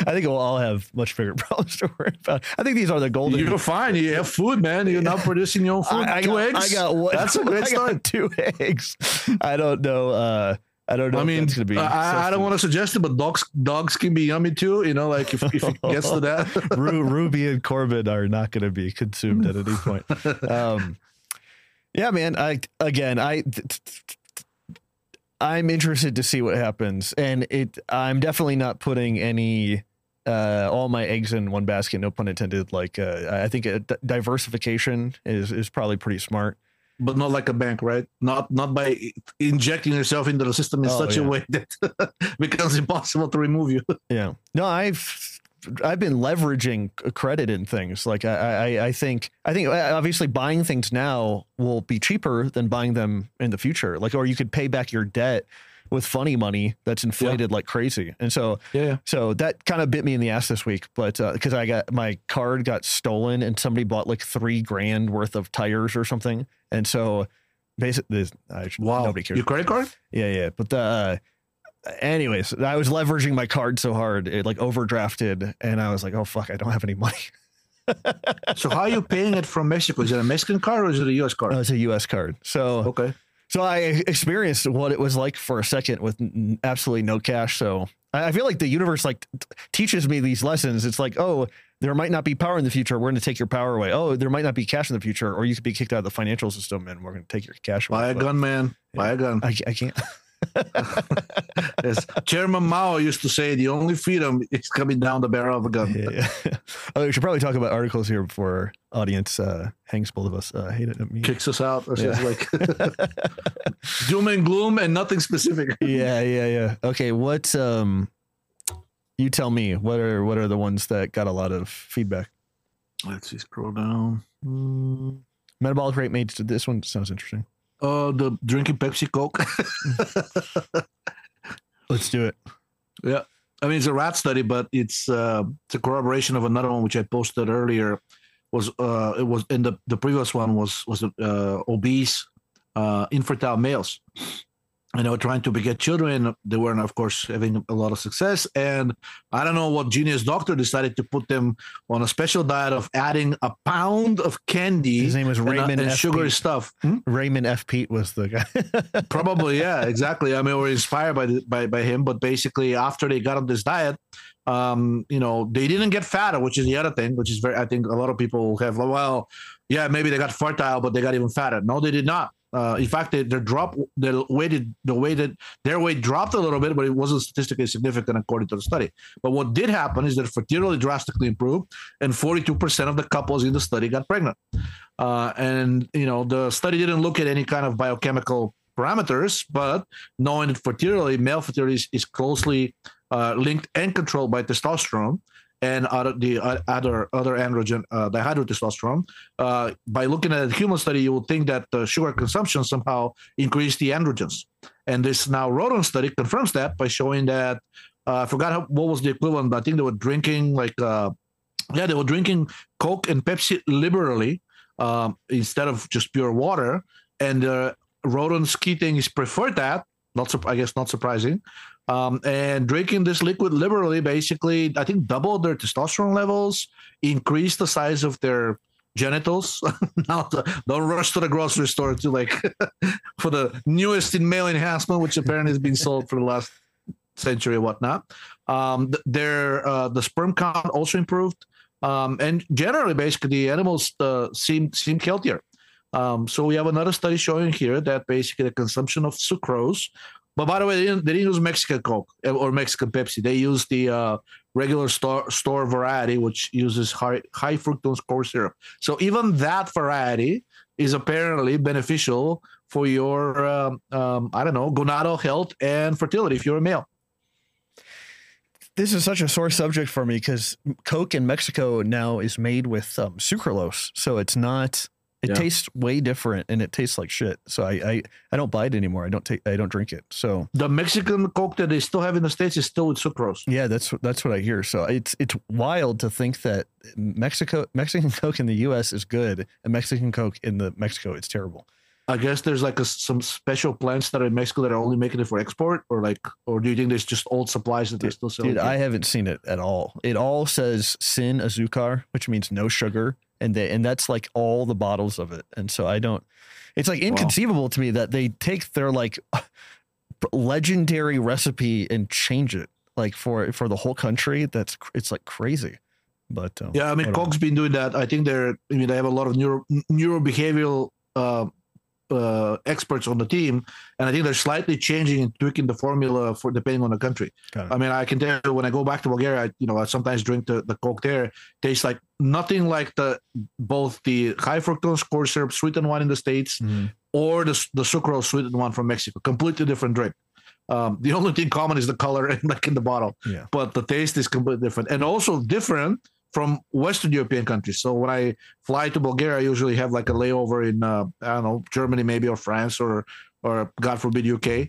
I think we'll all have much bigger problems to worry about. I think these are the golden. You're fine. You have food, man. You're not producing your own food. I, I two got, eggs. I got one. That's a great start. Two eggs. I don't know. Uh, I don't know. I mean, be I, I, don't want to suggest it, but dogs dogs can be yummy too. You know, like if, if it gets to that. *laughs* Ruby and Corbin are not going to be consumed at any point. *laughs* Um, yeah, man. I again, I I'm interested to see what happens, and it. I'm definitely not putting any uh, all my eggs in one basket. No pun intended. Like uh, I think diversification is is probably pretty smart but not like a bank, right? Not not by injecting yourself into the system in oh, such yeah. a way *laughs* that becomes impossible to remove you. Yeah. No, I've I've been leveraging credit in things. Like I, I, I think I think uh, obviously buying things now will be cheaper than buying them in the future. Like or you could pay back your debt with funny money that's inflated like crazy. And so Yeah. so that kind of bit me in the ass this week, but because I got my card got stolen and somebody bought like three grand worth of tires or something, and so basically, I Wow. nobody cares. Your credit card? Yeah, yeah. But the, uh, anyways, I was leveraging my card so hard, it like overdrafted, and I was like, oh fuck, I don't have any money. So how are you paying it from Mexico? Is it a Mexican card or is it a US card? Uh, it's a U.S. card, so okay. So I experienced what it was like for a second with absolutely no cash. So I feel like the universe like t- teaches me these lessons. It's like, oh, there might not be power in the future. We're going to take your power away. Oh, there might not be cash in the future, or you could be kicked out of the financial system, and we're going to take your cash away. Buy a gun, man. Buy a gun. I, I can't. *laughs* *laughs* As Chairman Mao used to say, the only freedom is coming down the barrel of a gun. Yeah, yeah. *laughs* oh, we should probably talk about articles here before audience uh, hangs both of us. Uh, hate it at me. Kicks us out. Or Yeah. like *laughs* doom and gloom and nothing specific. yeah, yeah, yeah. Okay, what? Um, you tell me. What are what are the ones that got a lot of feedback? Let's see, scroll down. Hmm. Metabolic rate made. This one sounds interesting. Uh, the drinking Pepsi Coke. *laughs* Let's do it. Yeah, I mean it's a rat study, but it's uh, it's a corroboration of another one which I posted earlier. Was uh, it was in the the previous one was was uh, obese, uh, infertile males, and know, trying to beget children. They weren't, of course, having a lot of success. And I don't know what genius doctor decided to put them on a special diet of adding a pound of candy His name was and, uh, Raymond and F. sugary Peat. stuff. Hmm? Raymond F. Peat was the guy. *laughs* Probably, yeah, exactly. I mean, we're inspired by the, by by him, but basically, after they got on this diet, um, you know, they didn't get fatter, which is the other thing, which is very. I think a lot of people have. Well, yeah, maybe they got fertile, but they got even fatter. No, they did not. Uh, in fact, they, their drop, their weighted, the that their weight dropped a little bit, but it wasn't statistically significant according to the study. But what did happen is that fertility drastically improved, and 42% of the couples in the study got pregnant. Uh, and you know, the study didn't look at any kind of biochemical parameters, but knowing that fertility, male fertility is, is closely uh, linked and controlled by testosterone and other the other other androgen uh, dihydrotestosterone. Uh, by looking at a human study, you would think that the sugar consumption somehow increased the androgens, and this now rodent study confirms that by showing that uh, I forgot how, what was the equivalent, but I think they were drinking like uh, yeah, they were drinking Coke and Pepsi liberally um, instead of just pure water, and uh, rodents thing is preferred that. Not I guess not surprising. Um, and drinking this liquid liberally basically, I think, doubled their testosterone levels, increased the size of their genitals. *laughs* now, don't rush to the grocery store to like *laughs* for the newest in male enhancement, which apparently has been sold for the last century or whatnot. Um, their uh, the sperm count also improved, um, and generally, basically, the animals uh, seem seem healthier. Um, so we have another study showing here that basically the consumption of sucrose. But by the way, they didn't, they didn't use Mexican Coke uh, or Mexican Pepsi. They used the uh, regular store store variety, which uses high high fructose corn syrup. So even that variety is apparently beneficial for your um, um, I don't know gonadal health and fertility if you're a male. this is such a sore subject for me because Coke in Mexico now is made with um, sucralose, so it's not. It Yeah. tastes way different, and it tastes like shit. So I, I I don't buy it anymore. I don't take. I don't drink it. So The Mexican Coke that they still have in the states is still with sucrose. yeah, that's that's what I hear. So it's it's wild to think that Mexico Mexican Coke in the U.S. is good, and Mexican Coke in the Mexico it's terrible. I guess there's like a, some special plants that are in Mexico that are only making it for export, or like, or do you think there's just old supplies that they're still selling? Dude. I haven't seen it at all. It all says sin azúcar, which means no sugar, and they, and that's like all the bottles of it. And so I don't. It's like inconceivable to me that they take their like legendary recipe and change it like for for the whole country. That's it's like crazy. But um, yeah, I mean. Coke's been doing that. I think they're, I mean, they have a lot of neuro neurobehavioral uh, uh, experts on the team, and I think they're slightly changing and tweaking the formula for depending on the country. I mean, I can tell you when I go back to Bulgaria, I, you know, I sometimes drink the, the Coke there. Tastes like nothing like the both the high fructose corn syrup sweetened one in the states Mhm. or the the sucrose sweetened one from Mexico. Completely different drink. Um, the only thing common is the color and *laughs* like in the bottle, Yeah. but the taste is completely different, and also different from Western European countries. So when I fly to Bulgaria, I usually have like a layover in uh, I don't know Germany maybe or France or or God forbid UK.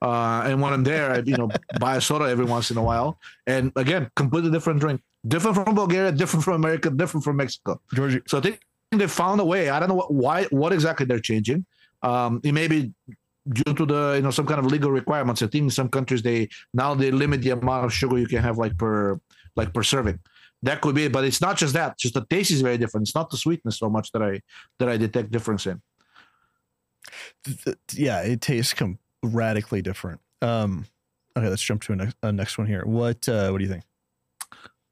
Uh, and when I'm there, I you know *laughs* buy a soda every once in a while. And again, completely different drink, different from Bulgaria, different from America, different from Mexico. Georgia. So I think they found a way. I don't know what, why, what exactly they're changing. Um, it may be due to the you know some kind of legal requirements. I think in some countries they now they limit the amount of sugar you can have like per like per serving. That could be, but it's not just that. Just the taste is very different. It's not the sweetness so much that I that I detect difference in. Yeah, it tastes com- radically different. Um, okay, let's jump to a next, a next one here. What uh, what do you think?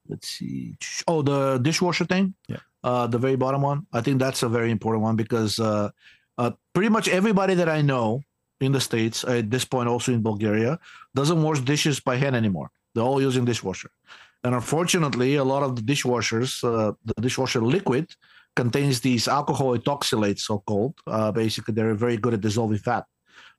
Let's see. Oh, the dishwasher thing. Yeah. Uh, the very bottom one. I think that's a very important one because uh, uh, pretty much everybody that I know in the states at this point, also in Bulgaria, doesn't wash dishes by hand anymore. They're all using dishwasher, and unfortunately, a lot of the dishwashers, uh, the dishwasher liquid, contains these alcohol ethoxylates, so called. Uh, basically, they're very good at dissolving fat.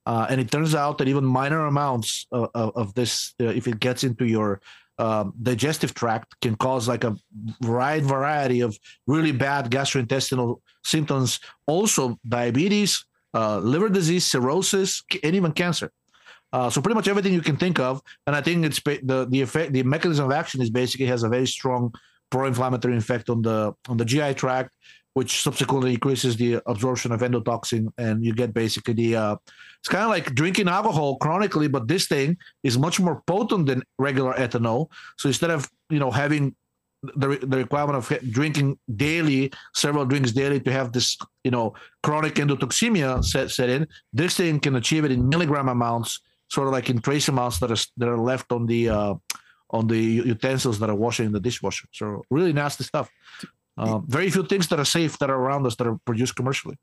Uh, and it turns out that even minor amounts of, of, of this, uh, if it gets into your um, digestive tract, can cause like a wide variety of really bad gastrointestinal symptoms. Also, diabetes, uh, liver disease, cirrhosis, and even cancer. Uh, so pretty much everything you can think of, and I think it's the the effect, the mechanism of action is basically has a very strong pro-inflammatory effect on the on the GI tract, which subsequently increases the absorption of endotoxin, and you get basically the. Uh, it's kind of like drinking alcohol chronically, but this thing is much more potent than regular ethanol. So instead of you know having the, the requirement of drinking daily, several drinks daily to have this, you know, chronic endotoxemia set, set in. This thing can achieve it in milligram amounts, sort of like in trace amounts that are that are left on the uh, on the utensils that are washing in the dishwasher. So really nasty stuff. Uh, very few things that are safe that are around us that are produced commercially.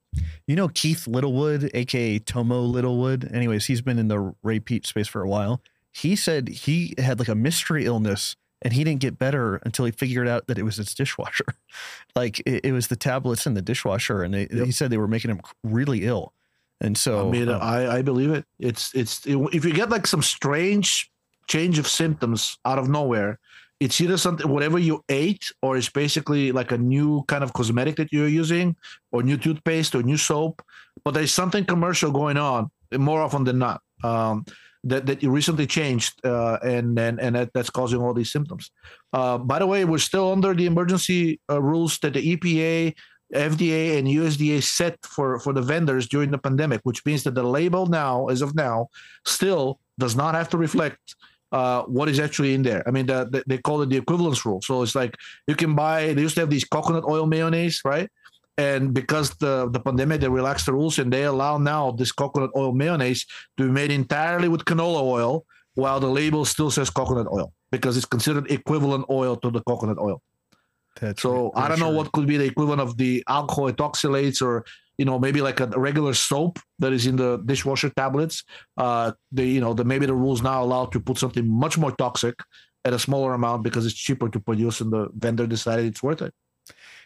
You know Keith Littlewood, aka Tomo Littlewood. Anyways, he's been in the Ray Peat space for a while. He said he had like a mystery illness and he didn't get better until he figured out that it was his dishwasher. *laughs* like it, it, was the tablets in the dishwasher, and they, yep. he said they were making him really ill. And so, I mean, uh, I, I believe it. It's it's it, if you get like some strange change of symptoms out of nowhere, it's either something whatever you ate, or it's basically like a new kind of cosmetic that you're using, or new toothpaste, or new soap. But there's something commercial going on more often than not. Um, that, that you recently changed uh, and and, and that, that's causing all these symptoms. Uh, by the way, we're still under the emergency uh, rules that the EPA, FDA, and USDA set for, for the vendors during the pandemic, which means that the label now, as of now, still does not have to reflect uh, what is actually in there. I mean, the, the, they call it the equivalence rule. So it's like you can buy. They used to have these coconut oil mayonnaise, right? And because the, the pandemic, they relaxed the rules and they allow now this coconut oil mayonnaise to be made entirely with canola oil, while the label still says coconut oil because it's considered equivalent oil to the coconut oil. That's so I don't know what could be the equivalent of the alcohol ethoxylates or you know maybe like a regular soap that is in the dishwasher tablets. Uh, the you know the maybe the rules now allow to put something much more toxic at a smaller amount because it's cheaper to produce and the vendor decided it's worth it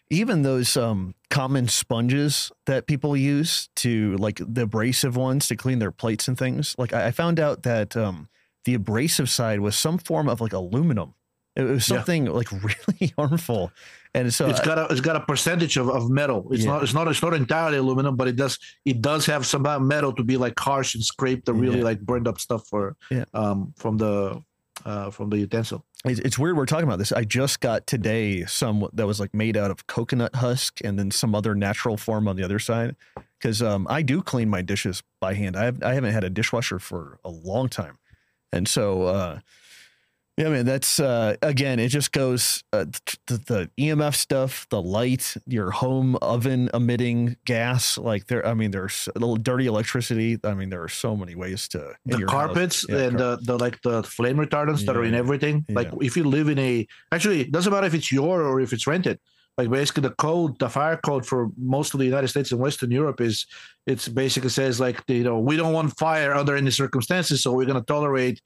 even those um, common sponges that people use to like the abrasive ones to clean their plates and things. Like I, found out that um, the abrasive side was some form of like aluminum. It was something yeah. like *laughs* really harmful. And so it's got a it's got a percentage of, of metal. It's yeah. not it's not it's not entirely aluminum, but it does it does have some metal to be like harsh and scrape the really yeah. like burned up stuff for um from the uh, from the utensil. It's, it's, weird we're talking about this. I just got today some that was like made out of coconut husk and then some other natural form on the other side. Because um, I do clean my dishes by hand. I have, I haven't had a dishwasher for a long time, and so uh, yeah, man, that's uh, again, it just goes uh, the, the, EMF stuff, the light, your home oven emitting gas. Like there, I mean, there's a little dirty electricity. I mean, there are so many ways to the carpets yeah, and the, the like the flame retardants yeah, that are in everything. Yeah. Like if you live in a actually, it doesn't matter if it's your or if it's rented. Like basically, the code, the fire code for most of the United States and Western Europe is, it's basically says like you know we don't want fire under any circumstances, so we're going to tolerate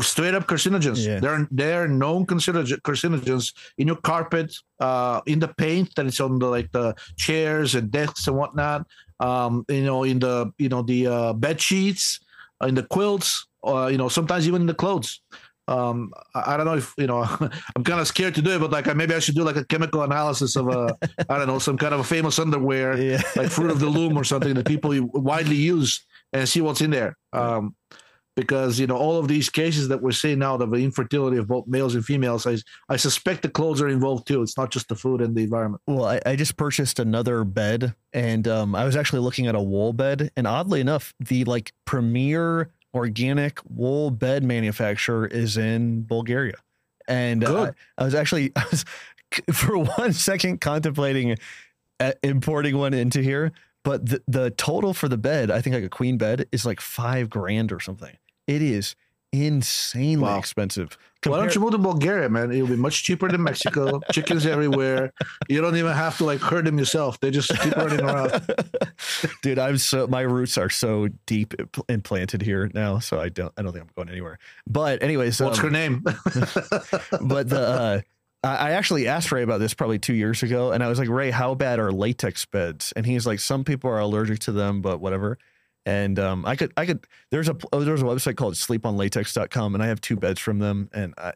straight up carcinogens. Yeah. They're they're known carcinogens in your carpet, uh, in the paint that is on the like the chairs and desks and whatnot. Um, you know, in the you know the uh, bed sheets, in the quilts, uh, you know, sometimes even in the clothes. Um, I, don't know if you know. *laughs* I'm kind of scared to do it, but like maybe I should do like a chemical analysis of a *laughs* I don't know some kind of a famous underwear, yeah. like Fruit of the Loom or something that people widely use and see what's in there. Um, because you know all of these cases that we're seeing now of infertility of both males and females, I, I suspect the clothes are involved too. It's not just the food and the environment. Well, I, I just purchased another bed, and um, I was actually looking at a wool bed, and oddly enough, the like premier organic wool bed manufacturer is in Bulgaria, and uh, I was actually *laughs* I was for one second contemplating uh, importing one into here. But the, the total for the bed, I think like a queen bed, is like five grand or something. It is insanely wow. expensive. Compar- Why don't you move to Bulgaria, man? It'll be much cheaper than Mexico. *laughs* Chickens everywhere. You don't even have to like herd them yourself. They just keep running around. *laughs* Dude, I'm so my roots are so deep implanted here now, so I don't I don't think I'm going anywhere. But anyways, what's um, her name? *laughs* but the uh, I actually asked Ray about this probably two years ago, and I was like, Ray, how bad are latex beds? And he's like, some people are allergic to them, but whatever. And um, I could, I could. There's a oh, there's a website called sleeponlatex.com, and I have two beds from them. And I,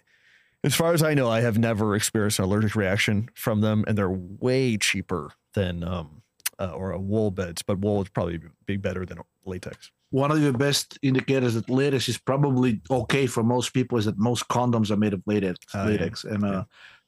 as far as I know, I have never experienced an allergic reaction from them, and they're way cheaper than um, uh, or a wool beds. But wool would probably be better than latex. One of the best indicators that latex is probably okay for most people is that most condoms are made of latex. Uh, latex, yeah. and uh, yeah.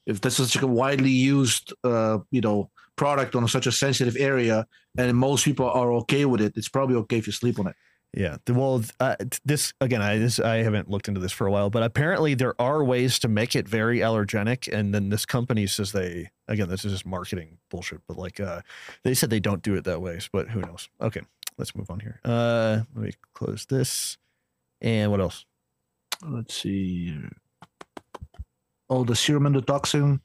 if this is such a widely used, uh, you know, product on such a sensitive area and most people are okay with it, it's probably okay if you sleep on it. Yeah. Well, uh, this again, I this I haven't looked into this for a while, but apparently there are ways to make it very allergenic. And then this company says they again, this is just marketing bullshit, but like uh, they said they don't do it that way. But who knows? Okay, let's move on here. Uh, let me close this. And what else? Let's see. Oh, the serum endotoxin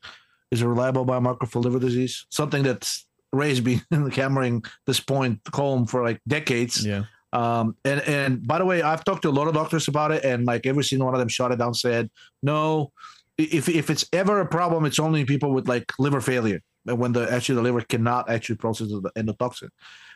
is a reliable biomarker for liver disease. Something that's Ray's been *laughs* hammering this point home for like decades. Yeah. Um, and and by the way, I've talked to a lot of doctors about it, and like every single one of them shot it down, said no. If if it's ever a problem, it's only people with like liver failure when the actually the liver cannot actually process the endotoxin.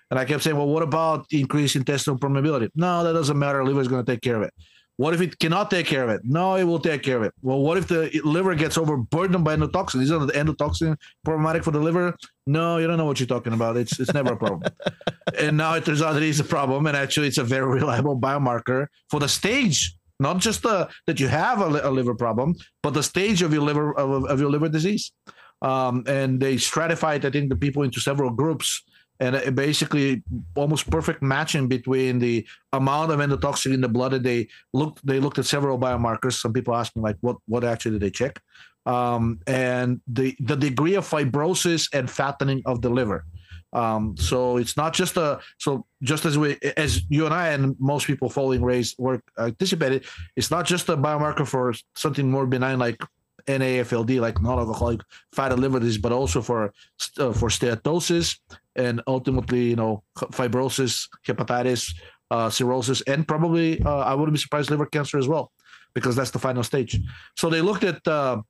And I kept saying, well, what about increased intestinal permeability? No, that doesn't matter. Liver is going to take care of it. What if it cannot take care of it? No, it will take care of it. Well, what if the liver gets overburdened by endotoxin? Isn't the endotoxin problematic for the liver? No, you don't know what you're talking about. It's it's never a problem. *laughs* and now it turns out that it is a problem, and actually, it's a very reliable biomarker for the stage, not just the that you have a, a liver problem, but the stage of your liver of, of your liver disease. Um, and they stratified, I think, the people into several groups and basically almost perfect matching between the amount of endotoxin in the blood that they looked they looked at several biomarkers. Some people ask me like what what actually did they check? Um, and the the degree of fibrosis and fattening of the liver. Um, so it's not just a so just as we as you and I and most people following Ray's work anticipated, it's not just a biomarker for something more benign like NAFLD, like non-alcoholic fatty liver disease, but also for uh, for steatosis and ultimately, you know, fibrosis, hepatitis, uh, cirrhosis, and probably uh, I wouldn't be surprised liver cancer as well, because that's the final stage. So they looked at. Uh,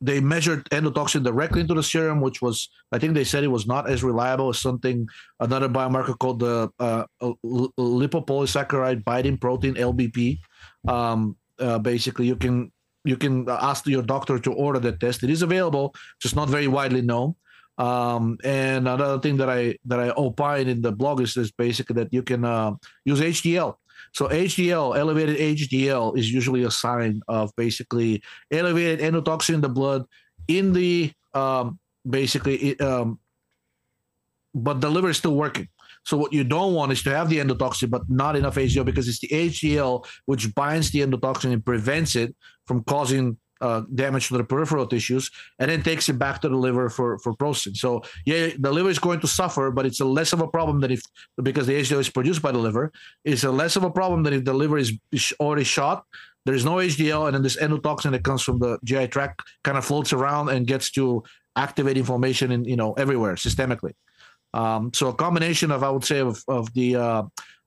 they measured endotoxin directly into the serum, which was, I think they said it was not as reliable as something, another biomarker called the uh, lipopolysaccharide binding protein (LBP). Um, uh, basically, you can you can ask your doctor to order the test. It is available, just not very widely known. Um, and another thing that I that I opine in the blog is, is basically that you can uh, use HDL. So HDL, elevated HDL, is usually a sign of basically elevated endotoxin in the blood in the um, basically um, but the liver is still working. So what you don't want is to have the endotoxin, but not enough HDL because it's the HDL which binds the endotoxin and prevents it from causing uh, damage to the peripheral tissues, and then takes it back to the liver for for processing. So yeah, the liver is going to suffer, but it's a less of a problem than if because the HDL is produced by the liver. It's a less of a problem than if the liver is, already shot. There is no HDL, and then this endotoxin that comes from the GI tract kind of floats around and gets to activate inflammation in you know everywhere systemically. Um, so a combination of, I would say, of, of the uh,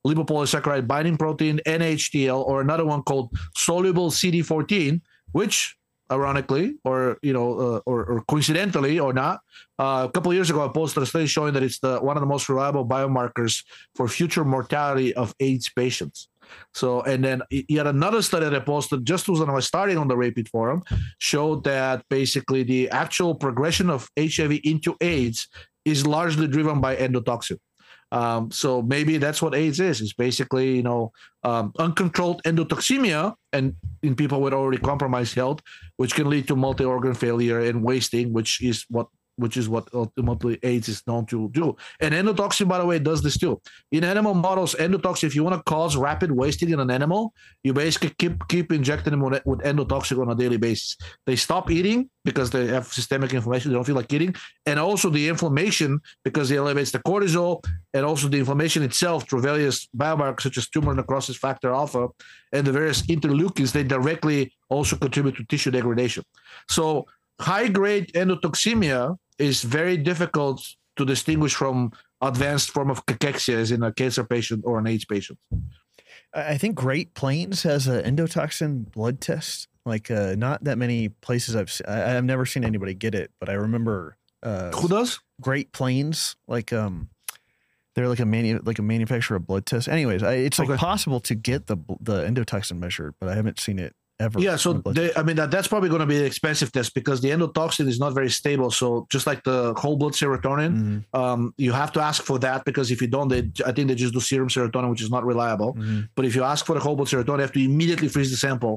lipopolysaccharide binding protein, NHDL, or another one called soluble CD14, which ironically or you know uh, or, or, coincidentally or not uh, a couple years ago i posted a study showing that it's the one of the most reliable biomarkers for future mortality of aids patients so and then yet another study that i posted just was when i was starting on the Ray Peat forum showed that basically the actual progression of hiv into aids is largely driven by endotoxin. Um, so maybe that's what AIDS is. It's basically, you know, um, uncontrolled endotoxemia and in people with already compromised health, which can lead to multi-organ failure and wasting, which is what which is what ultimately AIDS is known to do. And endotoxin, by the way, does this too. In animal models, endotoxin, if you want to cause rapid wasting in an animal, you basically keep keep injecting them with, endotoxin on a daily basis. They stop eating because they have systemic inflammation, they don't feel like eating, and also the inflammation because it elevates the cortisol, and also the inflammation itself through various biomarkers such as tumor necrosis factor alpha and the various interleukins, they directly also contribute to tissue degradation. So high grade endotoxemia is very difficult to distinguish from advanced form of cachexia as in a cancer patient or an AIDS patient. I think Great Plains has an endotoxin blood test. Like uh, not that many places I've se- I, I've never seen anybody get it, but I remember uh, Who does? Great Plains like um they're like a manu- like a manufacturer of blood tests. Anyways, I, it's like Okay. possible to get the the endotoxin measured, but I haven't seen it ever. Yeah, so they. I mean that, that's probably going to be an expensive test because the endotoxin is not very stable. So just like the whole blood serotonin, Mhm, um, you have to ask for that because if you don't, they I think they just do serum serotonin, which is not reliable. mhm. But if you ask for the whole blood serotonin, you have to immediately freeze the sample,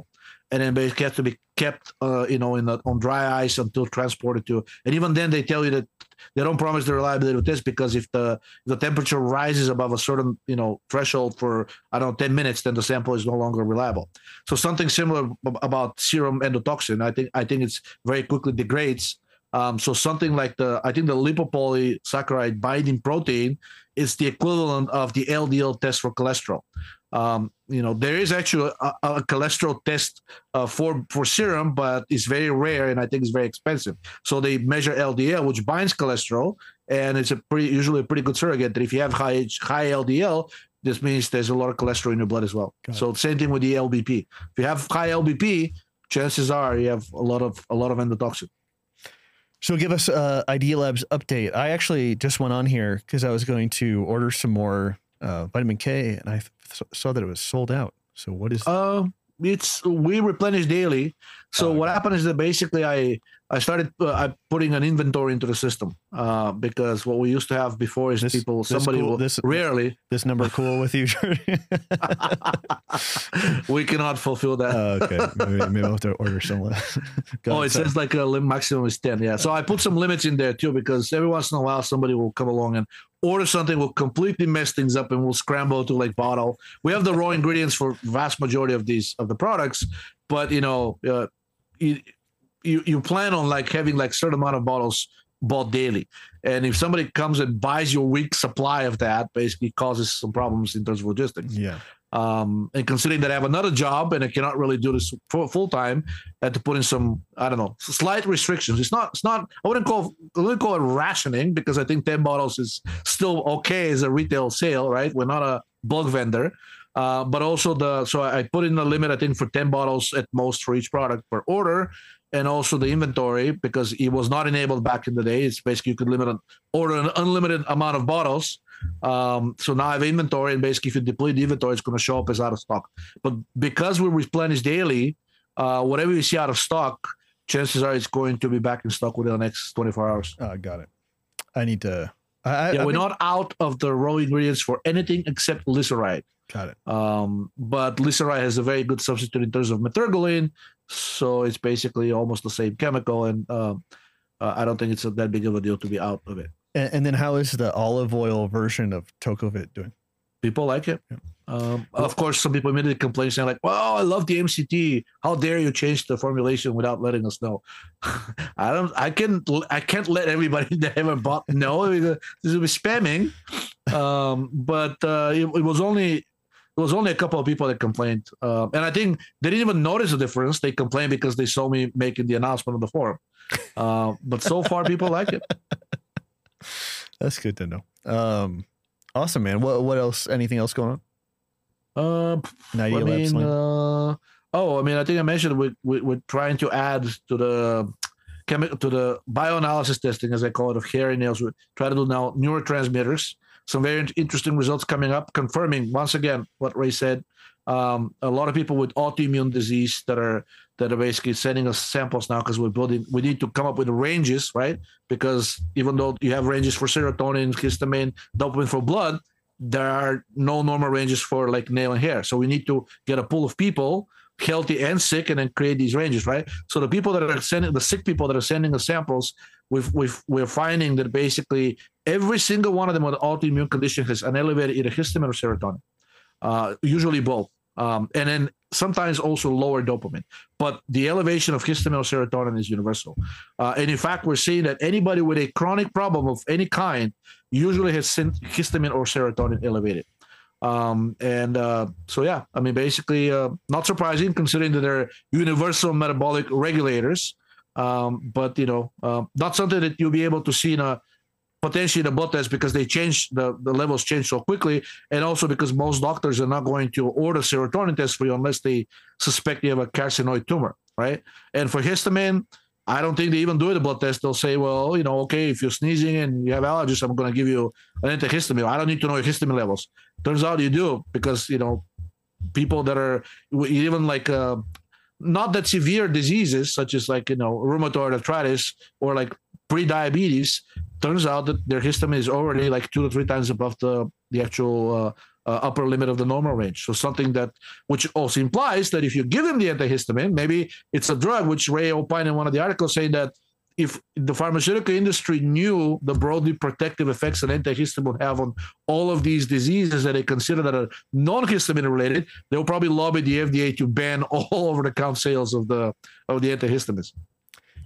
and then basically have to be kept, uh, you know, in the, on dry ice until transported to. And even then, they tell you that they don't promise the reliability of this because if the if the temperature rises above a certain you know threshold for I don't know ten minutes, then the sample is no longer reliable. So something similar about serum endotoxin, I think I think it's very quickly degrades. Um, so something like the I think the lipopolysaccharide binding protein is the equivalent of the LDL test for cholesterol. Um, you know, there is actually a, a cholesterol test uh, for for serum, but it's very rare and I think it's very expensive. So they measure LDL, which binds cholesterol, and it's a pretty usually a pretty good surrogate. That if you have high high LDL, this means there's a lot of cholesterol in your blood as well. Got it. So same thing with the LBP. If you have high LBP, chances are you have a lot of a lot of endotoxin. So give us a Idea Labs update. I actually just went on here because I was going to order some more uh, vitamin K, and I th- saw that it was sold out. So what is? Uh, it's we replenish daily. So Oh, what happened is that basically I I started uh, I putting an inventory into the system uh, because what we used to have before is This- people this somebody cool- will this- rarely this number cool with you? *laughs* we cannot fulfill that. Oh, okay, maybe, maybe I'll have to order some. *laughs* oh, it says like a lim- maximum is 10. Yeah. So I put some limits in there too because every once in a while somebody will come along and order something, will completely mess things up and we'll scramble to like bottle. We have the raw ingredients for vast majority of these of the products, but you know, uh, you, you you plan on like having like certain amount of bottles bought daily. And if somebody comes and buys your week supply of that, basically causes some problems in terms of logistics yeah. um, and considering that I have another job and I cannot really do this full, time, I had to put in some I don't know slight restrictions. It's not it's not I wouldn't call I wouldn't call it rationing because I think ten bottles is still okay as a retail sale, right? We're not a bulk vendor. Uh, but also the so I put in a limit I think for ten bottles at most for each product per order, and also the inventory because it was not enabled back in the day. It's basically you could limit an order an unlimited amount of bottles. Um, so now I have inventory, and basically, if you deplete the inventory, it's going to show up as out of stock. But because we replenish daily, uh, whatever you see out of stock, chances are it's going to be back in stock within the next 24 hours. Oh, got it. I need to. I, I, Yeah, I've we're not out of the raw ingredients for anything except glyceride. Got it. Um, but glyceride has a very good substitute in terms of metergoline, so it's basically almost the same chemical, and um, uh, I don't think it's that big of a deal to be out of it. And, and then how is the olive oil version of Tocovit doing? people like it. Yeah. Um, of course, some people immediately complain saying like, "Well, I love the MCT. How dare you change the formulation without letting us know?" *laughs* I don't. I can. I can't let everybody that ever bought know. This will be spamming. Um, but uh, it, it was only. It was only a couple of people that complained, um, and I think they didn't even notice the difference. They complained because they saw me making the announcement on the forum. Uh, but so far, people like it. *laughs* That's good to know. Um, awesome, man. What what else? Anything else going on? Uh, Now you labs mean, uh, oh, I mean, I think I mentioned we, we, we're trying to add to the chemi- to the bioanalysis testing, as I call it, of hair and nails. We try to do now neurotransmitters. Some very interesting results coming up, confirming once again what Ray said. um, a lot of people with autoimmune disease that are that are basically sending us samples now because we're building. We need to come up with ranges, right? Because even though you have ranges for serotonin, histamine, dopamine for blood, there are no normal ranges for like nail and hair. So we need to get a pool of people healthy and sick and then create these ranges right so the people that are sending the sick people that are sending us samples we've, we've we're finding that basically every single one of them with autoimmune condition has an elevated either histamine or serotonin uh, usually both um, and then sometimes also lower dopamine. But the elevation of histamine or serotonin is universal. Uh, and in fact, we're seeing that anybody with a chronic problem of any kind usually has histamine or serotonin elevated. Um, and uh, so, yeah, I mean, basically, uh, not surprising considering that they're universal metabolic regulators. Um, but you know, uh, not something that you'll be able to see in a potentially the blood test because they change the, the levels change so quickly. And also because most doctors are not going to order serotonin test for you unless they suspect you have a carcinoid tumor right? And for histamine i don't think they even do the blood test. They'll say well you know okay if you're sneezing and you have allergies i'm going to give you an antihistamine. I don't need to know your histamine levels. Turns out you do because you know people that are even like uh, not that severe diseases such as like you know rheumatoid arthritis or like pre-diabetes turns out that their histamine is already like two to three times above the the actual uh, uh, upper limit of the normal range. So something that, which also implies that if you give them the antihistamine, maybe it's a drug, which Ray opined in one of the articles saying that if the pharmaceutical industry knew the broadly protective effects an antihistamine would have on all of these diseases that they consider that are non-histamine related, they'll probably lobby the FDA to ban *laughs* all over the count sales of the of the antihistamines.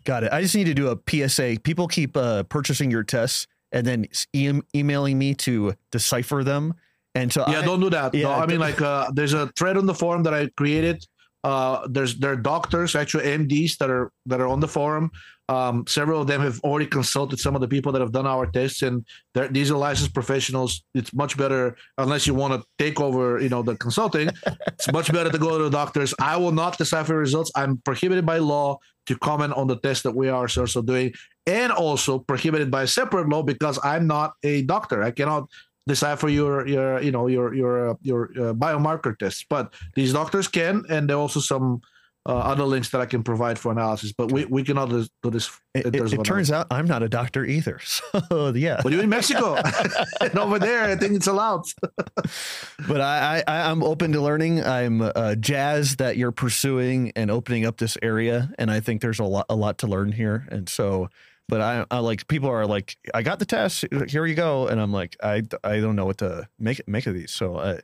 Got it. I just need to do a PSA. People keep uh, purchasing your tests and then e- emailing me to decipher them. And so yeah, I, don't do that. Yeah, no, I mean, like, uh, there's a thread on the forum that I created. Uh, there's there are doctors, actual MDs that are that are on the forum. Um, several of them have already consulted some of the people that have done our tests, and these are licensed professionals. It's much better unless you want to take over, you know, the consulting. it's much better to go to the doctors. I will not decipher results. I'm prohibited by law to comment on the test that we are also doing, and also prohibited by a separate law because I'm not a doctor. I cannot decipher your your you know your your uh, your uh, biomarker tests, but these doctors can, and there are also some uh, other links that I can provide for analysis. But we, we cannot do this. It, it, it turns out I'm not a doctor either. *laughs* So yeah. But you're in Mexico, and *laughs* *laughs* over there, I think it's allowed. but I, I I'm open to learning. I'm uh, jazzed that you're pursuing and opening up this area, and I think there's a lot a lot to learn here. And so. But I, I like people are like, I got the test. Here you go, and I'm like, I, I don't know what to make make of these. So I,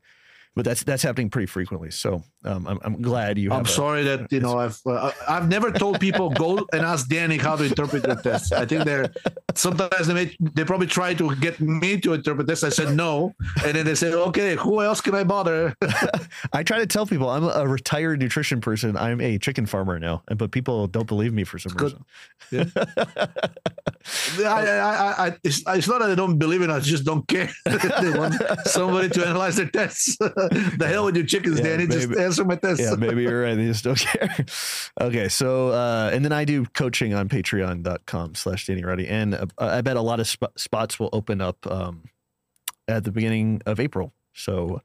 but that's that's happening pretty frequently. So um, I'm, I'm glad you. I'm sorry a, that you know I've uh, I've never told people go and ask Danny how to interpret the test. I think they're sometimes they may, they probably try to get me to interpret this. I said no, and then they said, okay, who else can I bother? *laughs* I try to tell people I'm a retired nutrition person. I'm a chicken farmer now, and but people don't believe me for some Good. reason. Yeah. *laughs* I, I, I, it's, it's, not that I don't believe in it. I just don't care. *laughs* they want somebody to analyze their tests. the hell with your chickens, yeah, Danny. Maybe, just answer my tests. yeah, maybe you're right. They just don't care. Okay, so uh, and then I do coaching on Patreon.com slash Danny Roddy, and I bet a lot of sp- spots will open up um, at the beginning of April. So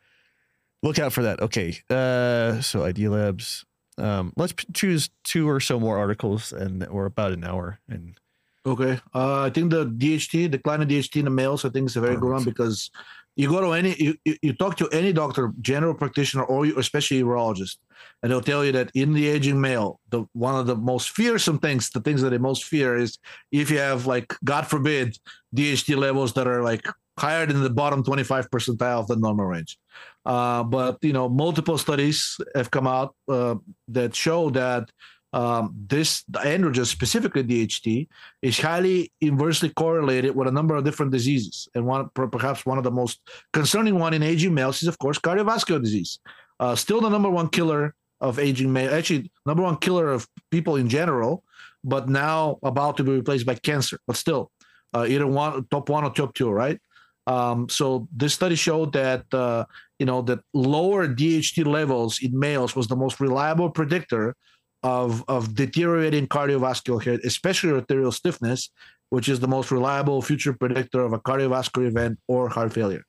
look out for that. Okay, uh, so Idea Labs. Um, let's p- choose two or so more articles, and we're about an hour and. Okay. Uh, I think the DHT, decline of DHT in the males, I think is a very good one because you go to any you, you talk to any doctor general practitioner or especially urologist and they'll tell you that in the aging male the one of the most fearsome things the things that they most fear is if you have like god forbid dht levels that are like higher than the bottom 25 percentile of the normal range uh, but you know multiple studies have come out uh, that show that um, this androgen, specifically DHT, is highly inversely correlated with a number of different diseases. And one, perhaps one of the most concerning one in aging males is, of course, cardiovascular disease. Uh, still the number one killer of aging male, actually number one killer of people in general, but now about to be replaced by cancer. But still, uh, either one, top one or top two, right? Um, so this study showed that uh, you know that lower DHT levels in males was the most reliable predictor of, of deteriorating cardiovascular health, especially arterial stiffness, which is the most reliable future predictor of a cardiovascular event or heart failure.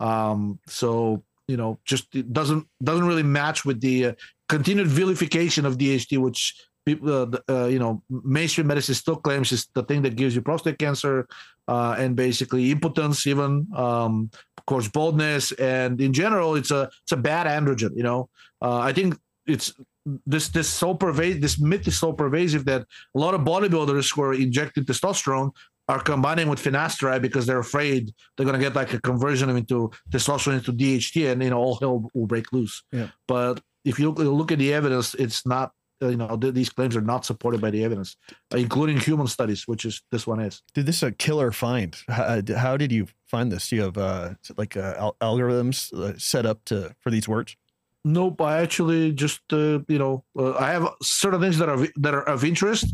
Um, so you know, just it doesn't doesn't really match with the uh, continued vilification of DHT, which people, uh, uh, you know, mainstream medicine still claims is the thing that gives you prostate cancer uh, and basically impotence, even um, of course baldness, and in general, it's a it's a bad androgen. You know, uh, I think it's this this so pervasive this myth is so pervasive that a lot of bodybuilders who are injecting testosterone are combining with finasteride because they're afraid they're going to get like a conversion into testosterone into DHT and you know all hell will break loose. Yeah. But if you look at the evidence, it's not you know these claims are not supported by the evidence, including human studies, which is this one is. Dude, this is a killer find. How, how did you find this? Do you have uh, like uh, algorithms uh, set up to for these words? Nope, I actually just uh, you know uh, I have certain things that are that are of interest,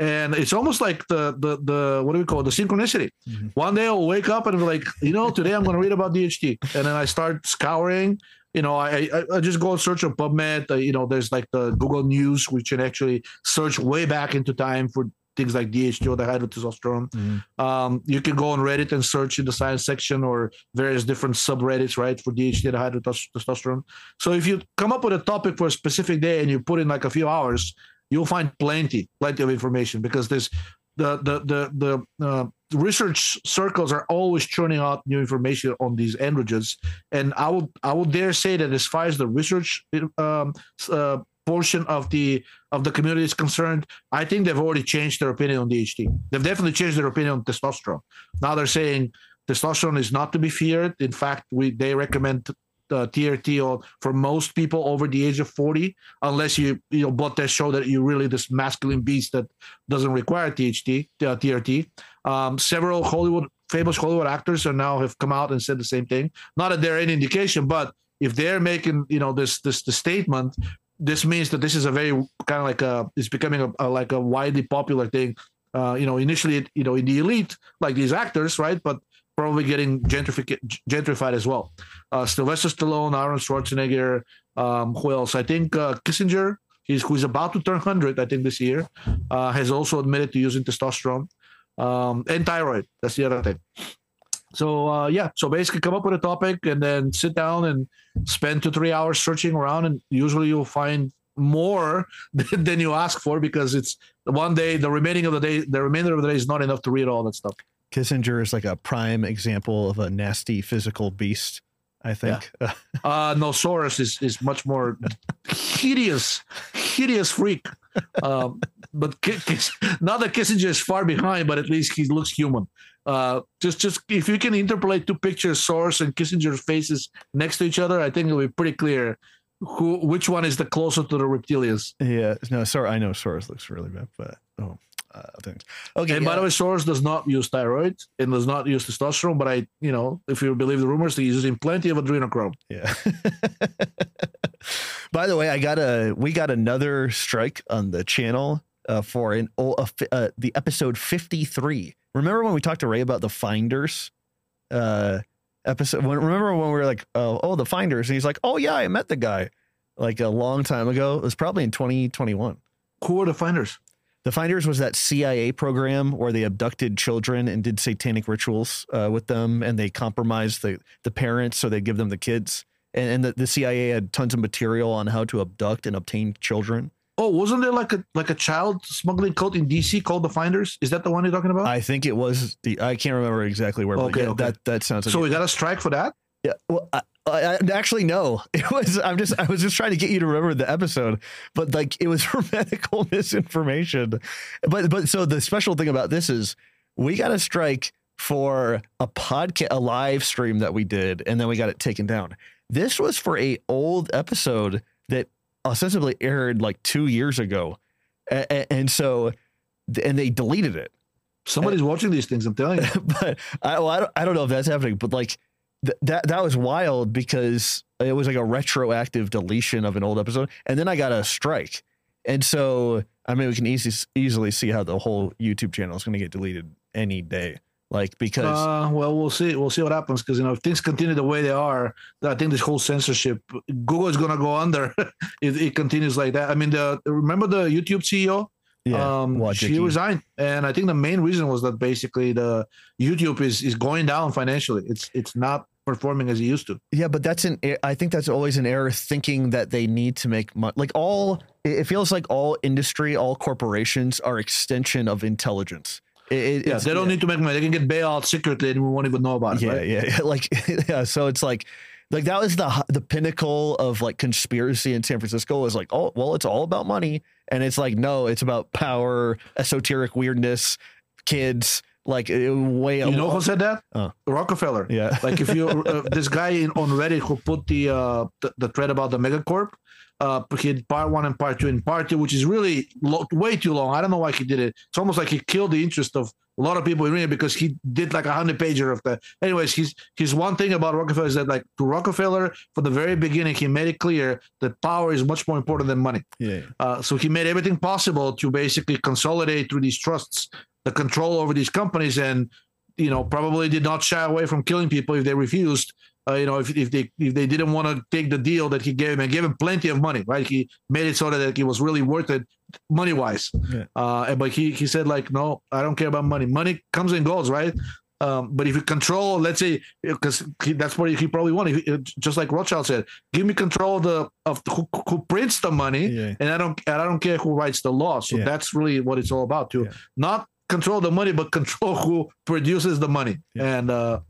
and it's almost like the the the what do we call it the synchronicity. Mm-hmm. One day I'll wake up and be like, you know, today I'm going to read about DHT, and then I start scouring. You know, I I, I just go and search on PubMed. Uh, you know, there's like the Google News, which can actually search way back into time for things like DHT or dihydrotestosterone. Mm-hmm. Um, you can go on Reddit and search in the science section or various different subreddits, right, for DHT and dihydrotestosterone. So if you come up with a topic for a specific day and you put in like a few hours, you'll find plenty, plenty of information because there's the the the the uh, research circles are always churning out new information on these androgens, and I would I would dare say that as far as the research um, uh, portion of the of the community is concerned, I think they've already changed their opinion on DHT. They've definitely changed their opinion on testosterone. Now they're saying testosterone is not to be feared. In fact, we they recommend uh, TRT or for most people over the age of 40, unless you you know blood tests show that you're really this masculine beast that doesn't require THT uh, TRT. Um, several Hollywood famous Hollywood actors are now have come out and said the same thing. Not that they're any indication, but if they're making you know this this the statement this means that this is a very kind of like a it's becoming a, a like a widely popular thing uh, you know initially you know in the elite like these actors right but probably getting gentrified gentrified as well. Uh, Sylvester Stallone Arnold Schwarzenegger um, who else? I think uh, Kissinger he's who's about to turn 100 I think this year uh, has also admitted to using testosterone um, and thyroid. That's the other thing. So uh, yeah, so basically come up with a topic and then sit down and spend two three hours searching around, and usually you'll find more *laughs* than you ask for because it's one day the remaining of the day the remainder of the day is not enough to read all that stuff. Kissinger is like a prime example of a nasty physical beast. I think. Yeah. *laughs* uh, no, Soros is is much more hideous, hideous freak. Um, but Kiss, not that Kissinger is far behind, but at least he looks human. Uh, just just if you can interpolate two pictures, Soros and Kissinger's faces next to each other, I think it'll be pretty clear who which one is the closer to the reptilians. Yeah, no, sorry, I know Soros looks really bad, but oh, uh, things. Okay, and yeah. by the way, Soros does not use thyroid and does not use testosterone, but I, you know, if you believe the rumors, he's using plenty of adrenochrome. Yeah. *laughs* by the way, I got a we got another strike on the channel uh, for an uh, uh, the episode fifty three. Remember when we talked to Ray about the finders? Uh, episode. When, remember when we were like, oh, oh, the finders, and he's like, oh yeah, I met the guy like a long time ago. It was probably in twenty twenty one. Who are the finders? The Finders was that CIA program where they abducted children and did satanic rituals uh, with them, and they compromised the the parents so they give them the kids. And, and the, the CIA had tons of material on how to abduct and obtain children. Oh, wasn't there like a like a child smuggling cult in DC called the Finders? Is that the one you're talking about? I think it was the. I can't remember exactly where. Okay, yeah, okay. that that sounds. Like so it. we got a strike for that. Yeah. Well, I, I, actually no. *laughs* It was. I'm just. I was just trying to get you to remember the episode, but like it was *laughs* for medical misinformation. But but so the special thing about this is we got a strike for a podcast, a live stream that we did, and then we got it taken down. This was for a old episode that ostensibly aired like two years ago, and, and so and they deleted it. Somebody's watching these things. I'm telling you. *laughs* but I, well, I don't. I don't know if that's happening, but like th- that that was wild because it was like a retroactive deletion of an old episode, and then I got a strike, and so I mean we can easily easily see how the whole YouTube channel is going to get deleted any day, like because Uh, well, we'll see. We'll see what happens because you know if things continue the way they are, I think this whole censorship, Google is gonna go under *laughs* if it continues like that. I mean, the remember the YouTube CEO? yeah, um, Wojcicki. she resigned, and I think the main reason was that basically the YouTube is is going down financially. It's it's not performing as he used to. Yeah, but that's an. I think that's always an error thinking that they need to make money. Like all, it feels like all industry, all corporations are extension of intelligence. It, Yeah, they don't need to make money. They can get bailout secretly, and we won't even know about it. Yeah, right? yeah, yeah. *laughs* Like, *laughs* yeah. So it's like, like that was the the pinnacle of like conspiracy in San Francisco. Was like, oh, well, it's all about money, and it's like, no, it's about power, esoteric weirdness, kids. Like it- way. You know who said that? Oh. Rockefeller. Yeah. *laughs* like if you uh, this guy in, on Reddit who put the uh the, the thread about the megacorp, uh, he had part one and part two. In part two, which is really lo- way too long. I don't know why he did it. It's almost like he killed the interest of a lot of people in reading it because he did like a hundred pager of that. Anyways, he's he's one thing about Rockefeller is that like to Rockefeller from the very beginning he made it clear that power is much more important than money. Yeah. Uh, so he made everything possible to basically consolidate through these trusts the control over these companies, and you know probably did not shy away from killing people if they refused. Uh, you know, if, if they if they didn't want to take the deal that he gave him and gave him plenty of money, right? He made it so that it was really worth it money wise. Yeah. Uh, and- but he he said like, no, I don't care about money. Money comes and goes, right? Um, but if you control, let's say, because that's what he probably wanted, just like Rothschild said, give me control of the of who, who prints the money, Yeah. and I don't and I don't care who writes the law. So Yeah. that's really what it's all about to Yeah. not control the money, but control who produces the money. Yeah. And uh,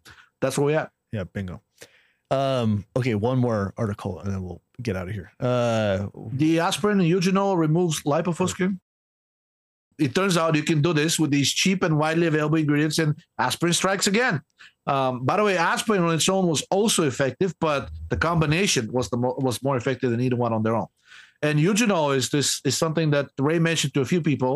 that's where we at. Yeah, bingo. Um, okay, one more article and then we'll get out of here. Uh The aspirin and eugenol removes lipofuscin. It turns out you can do this with these cheap and widely available ingredients, and aspirin strikes again. Um, by the way, aspirin on its own was also effective, but the combination was the mo- was more effective than either one on their own. And eugenol is this is something that Ray mentioned to a few people.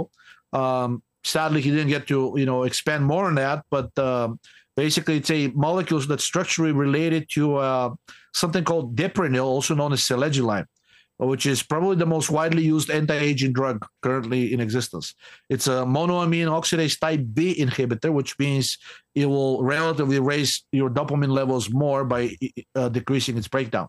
Um, sadly, he didn't get to you know expand more on that, but um, basically, it's a molecule that's structurally related to uh, something called deprenyl, also known as selegiline which is probably the most widely used anti-aging drug currently in existence. It's a monoamine oxidase type B inhibitor, which means it will relatively raise your dopamine levels more by uh, decreasing its breakdown.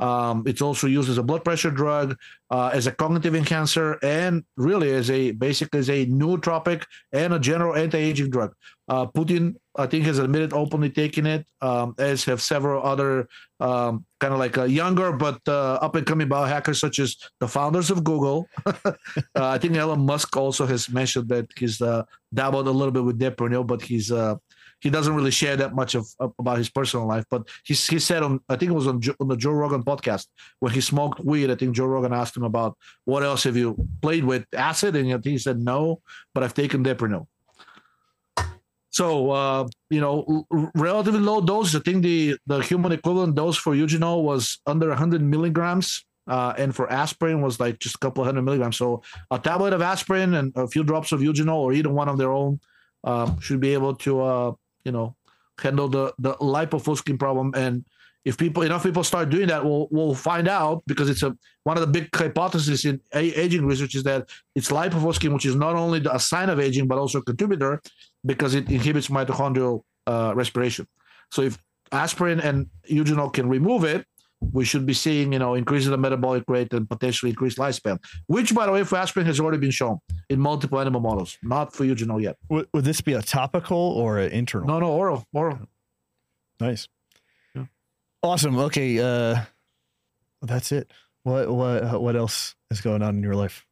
Um, it's also used as a blood pressure drug, uh, as a cognitive enhancer, and really as a basically as a nootropic and a general anti-aging drug. Uh, Putin, I think, has admitted openly taking it, um, as have several other um, kind of like uh, younger but uh, up and coming biohackers, such as the founders of Google. *laughs* uh, I think Elon Musk also has mentioned that he's uh, dabbled a little bit with Deprenyl, but he's he doesn't really share that much of, of about his personal life. But he he said on I think it was on, on the Joe Rogan podcast when he smoked weed. I think Joe Rogan asked him about what else have you played with acid, and he said no, but I've taken Deprenyl. So uh, you know, relatively low dose. I think the the human equivalent dose for eugenol was under 100 milligrams, uh, and for aspirin was like just a couple hundred milligrams. So a tablet of aspirin and a few drops of eugenol, or either one of their own, um, should be able to uh, you know handle the the lipofuscin problem. And if people enough people start doing that, we'll we'll find out because it's a one of the big hypotheses in aging research is that it's lipofuscin, which is not only a sign of aging but also a contributor because it inhibits mitochondrial uh, respiration. So if aspirin and eugenol can remove it, we should be seeing, you know, increasing the metabolic rate and potentially increased lifespan. Which, by the way, for aspirin has already been shown in multiple animal models, not for eugenol yet. would, would this be a topical or an internal? No, no, oral, oral. Nice. Yeah. Awesome. Okay, uh that's it. What what what else is going on in your life?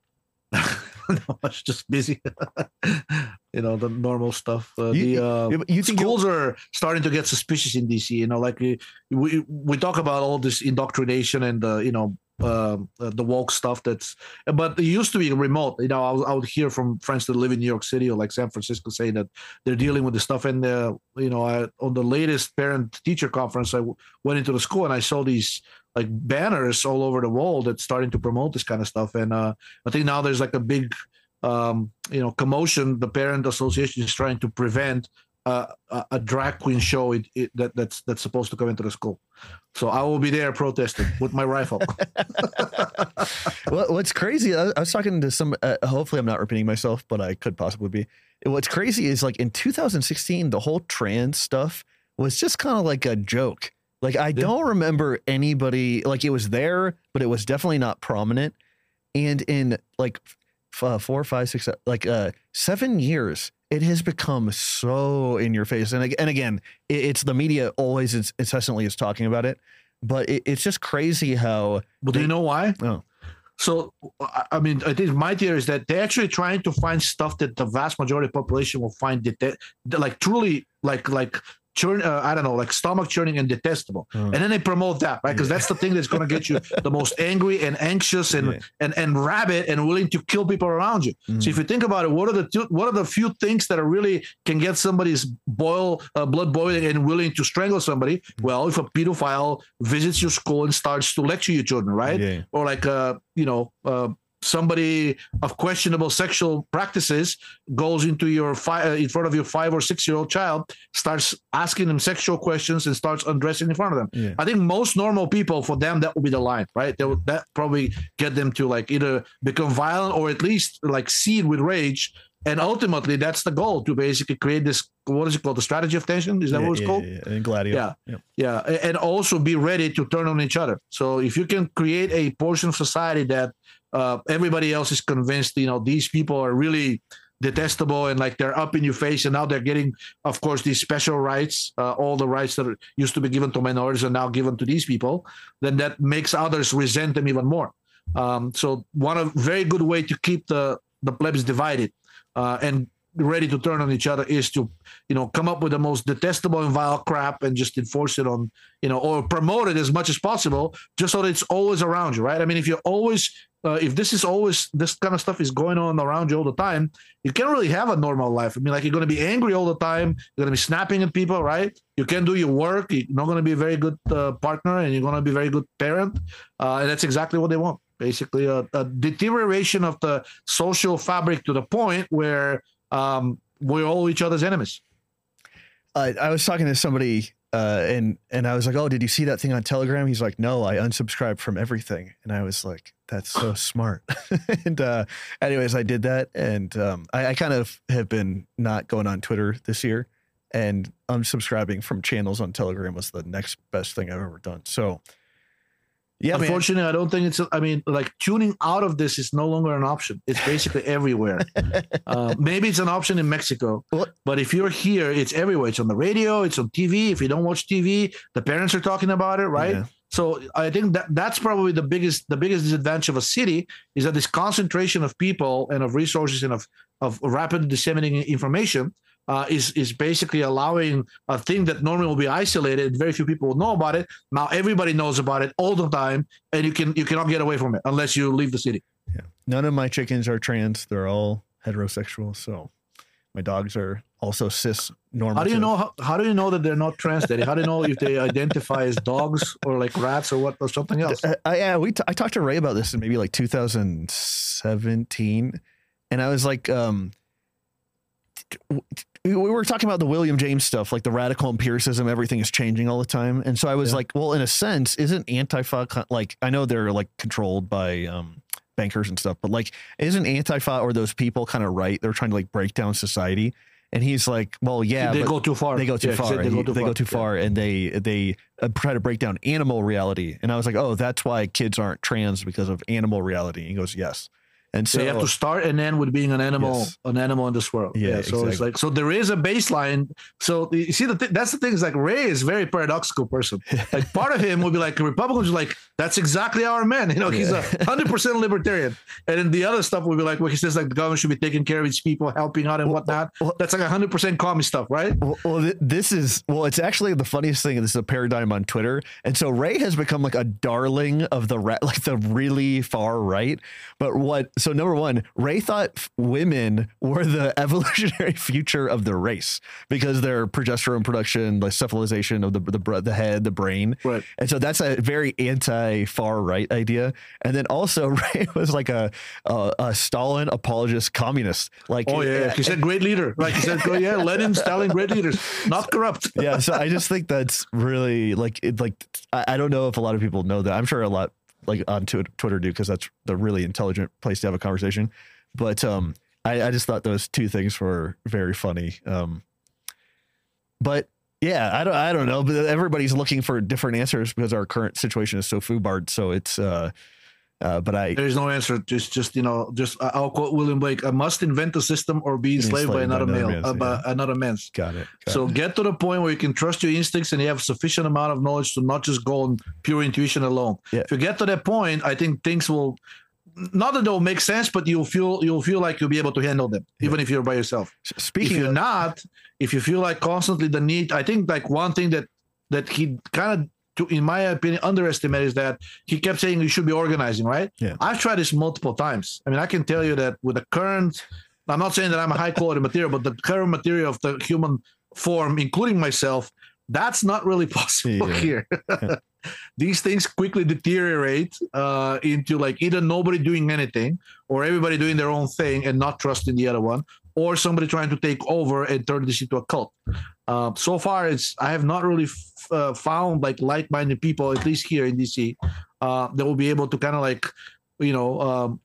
*laughs* *laughs* no, it's just busy. *laughs* you know, the normal stuff. Uh, You- the uh, You, think schools are starting to get suspicious in DC. You know, like we we, we talk about all this indoctrination and uh, you know um, uh, the woke stuff. That's but it used to be remote. You know, I, was- I would hear from friends that live in New York City or like San Francisco saying that they're dealing with the stuff. And uh, you know, I, on the latest parent teacher conference, I w- went into the school and I saw these like banners all over the wall that's starting to promote this kind of stuff. And uh, I think now there's like a big um, you know commotion. The parent association is trying to prevent uh, a, a drag queen show it, it, that that's that's supposed to come into the school. So I will be there protesting with my rifle. *laughs* *laughs* what, what's crazy? I, I was talking to some. Uh, hopefully, I'm not repeating myself, but I could possibly be. What's crazy is like in 2016, the whole trans stuff was just kind of like a joke. Like I don't remember anybody like it was there, but it was definitely not prominent. And in like f- uh, four, five, six, uh, like uh, seven years, it has become so in your face. And, and again, it, it's the media always incessantly is talking about it, but it, it's just crazy how. But do you know why? Oh. So, I- mean, I think my theory is that they're actually trying to find stuff that the vast majority of population will find det- like truly like like churn. Uh, I don't know, like stomach churning and detestable, Oh. and then they promote that, right? Because that's the thing that's going to get you *laughs* the most angry and anxious and Yeah. and and rabid and willing to kill people around you. Mm. So if you think about it, what are the two, what are the few things that are really can get somebody's boil uh, blood boiling and willing to strangle somebody? Mm. Well, if a pedophile visits your school and starts to lecture your children, right? Yeah. Or like uh, you know, uh, somebody of questionable sexual practices goes into your fi- uh, in front of your five or six year old child, starts asking them sexual questions and starts undressing in front of them. Yeah. I think most normal people, for them, that would be the line, right? They would that probably get them to like either become violent or at least like seed with rage. And ultimately, that's the goal to basically create this. What is it called? The strategy of tension? Is that yeah, what it's yeah, called? Yeah, yeah. And Gladio. Yeah. yeah. Yeah, and also be ready to turn on each other. So if you can create a portion of society that uh, everybody else is convinced, you know, these people are really detestable and like they're up in your face, and now they're getting, of course, these special rights, uh, all the rights that used to be given to minorities are now given to these people, then that makes others resent them even more. Um, so one of very good way to keep the the plebs divided uh, and ready to turn on each other is to you know come up with the most detestable and vile crap and just enforce it on you know or promote it as much as possible just so that it's always around you right? I mean if you're always uh, if this is always this kind of stuff is going on around you all the time you can't really have a normal life. I mean like you're going to be angry all the time you're going to be snapping at people right? You can't do your work you're not going to be a very good uh, partner and you're going to be a very good parent uh, and that's exactly what they want. Basically a, a deterioration of the social fabric to the point where um, we're all each other's enemies Uh, I was talking to somebody uh, and and I was like, "Oh, did you see that thing on Telegram?" He's like, "No, I unsubscribed from everything." And I was like, "That's so *sighs* smart." *laughs* and uh, anyways, I did that, and um, I, I kind of have been not going on Twitter this year, and unsubscribing from channels on Telegram was the next best thing I've ever done. So, yeah, man. Unfortunately, I don't think it's. I mean, like tuning out of this is no longer an option. It's basically *laughs* everywhere. uh, maybe it's an option in Mexico, What? but if you're here, it's everywhere. It's on the radio. It's on TV. If you don't watch TV, the parents are talking about it, right? Yeah. So I think that that's probably the biggest the biggest disadvantage of a city is that this concentration of people and of resources and of of rapidly disseminating information uh, is is basically allowing a thing that normally will be isolated very few people will know about it. Now everybody knows about it all the time, and you can you cannot get away from it unless you leave the city. Yeah. None of my chickens are trans. They're all heterosexual. So my dogs are also cis normal. How do you know how, how do you know that they're not trans, Danny? How do you know if they identify as dogs or like rats or what or something else? Uh, I, yeah, we t- I talked to Ray about this in maybe like 2017, and I was like, um, we we were talking about the William James stuff, like the radical empiricism, everything is changing all the time, and so I was Yeah. like, well, in a sense, isn't Antifa like I know they're like controlled by um bankers and stuff, but like, isn't Antifa or those people kind of right? They're trying to like break down society, and he's like, well, yeah, they go too far. they go too Yeah, far. said and he- They go too far, Yeah. and they they uh, try to break down animal reality. And I was like, oh, that's why kids aren't trans because of animal reality. And he goes, yes. And so So you have to start and end with being an animal, Yes. an animal in this world. Yeah, So it's like so there is a baseline. So you see the th- that's the thing is like Ray is a very paradoxical person. *laughs* Like part of him would be like Republicans like that's exactly our man. *laughs* You know, he's a hundred percent libertarian, and then the other stuff would be like where he says like the government should be taking care of its people, helping out and whatnot. well- that's like hundred percent commie stuff, right? Well, well, th- this is well. It's actually the funniest thing. This is a paradigm on Twitter, and so Ray has become like a darling of the ra- like the really far right. But what? So number one, Ray thought women were the *laughs* evolutionary future of the race because their progesterone production, like cephalization of the the, the head, the brain, Right. and so that's a very anti far right idea. And then also *laughs* Ray was like a a, a Stalin apologist communist. Like Oh yeah, he said great leader. Like he said, oh, yeah, Lenin, Stalin, great leaders, not corrupt. *laughs* yeah so i just think that's really like it like I, I don't know if a lot of people know that i'm sure a lot like on twitter do because that's the really intelligent place to have a conversation. But um I, I just thought those two things were very funny um but yeah i don't i don't know but everybody's looking for different answers because our current situation is so foobarred. So it's uh Uh, but I There is no answer. Just, just you know, just I'll quote William Blake: "I must invent a system or be enslaved by enslaved by another another male, man's, uh, by yeah. another man's." got it. got So it. get to the point where you can trust your instincts and you have sufficient amount of knowledge to not just go on pure intuition alone. Yeah. If you get to that point, I think things will not that they'll make sense, but you'll feel you'll feel like you'll be able to handle them, even if you're by yourself. S- If you're of, not, if you feel like constantly the need, I think like one thing that that he kind of to, in my opinion, underestimate is that he kept saying you should be organizing, right? Yeah. I've tried this multiple times. I mean, I can tell you that with the current, I'm not saying that I'm a high quality *laughs* material, but the current material of the human form, including myself, that's not really *laughs* possible Yeah. here. *laughs* These things quickly deteriorate uh, into like either nobody doing anything or everybody doing their own thing and not trusting the other one, or somebody trying to take over and turn this into a cult. Uh, so far, it's I have not really f- uh, found like like-minded people, at least here in DC, uh, that will be able to kind of like, you know, um,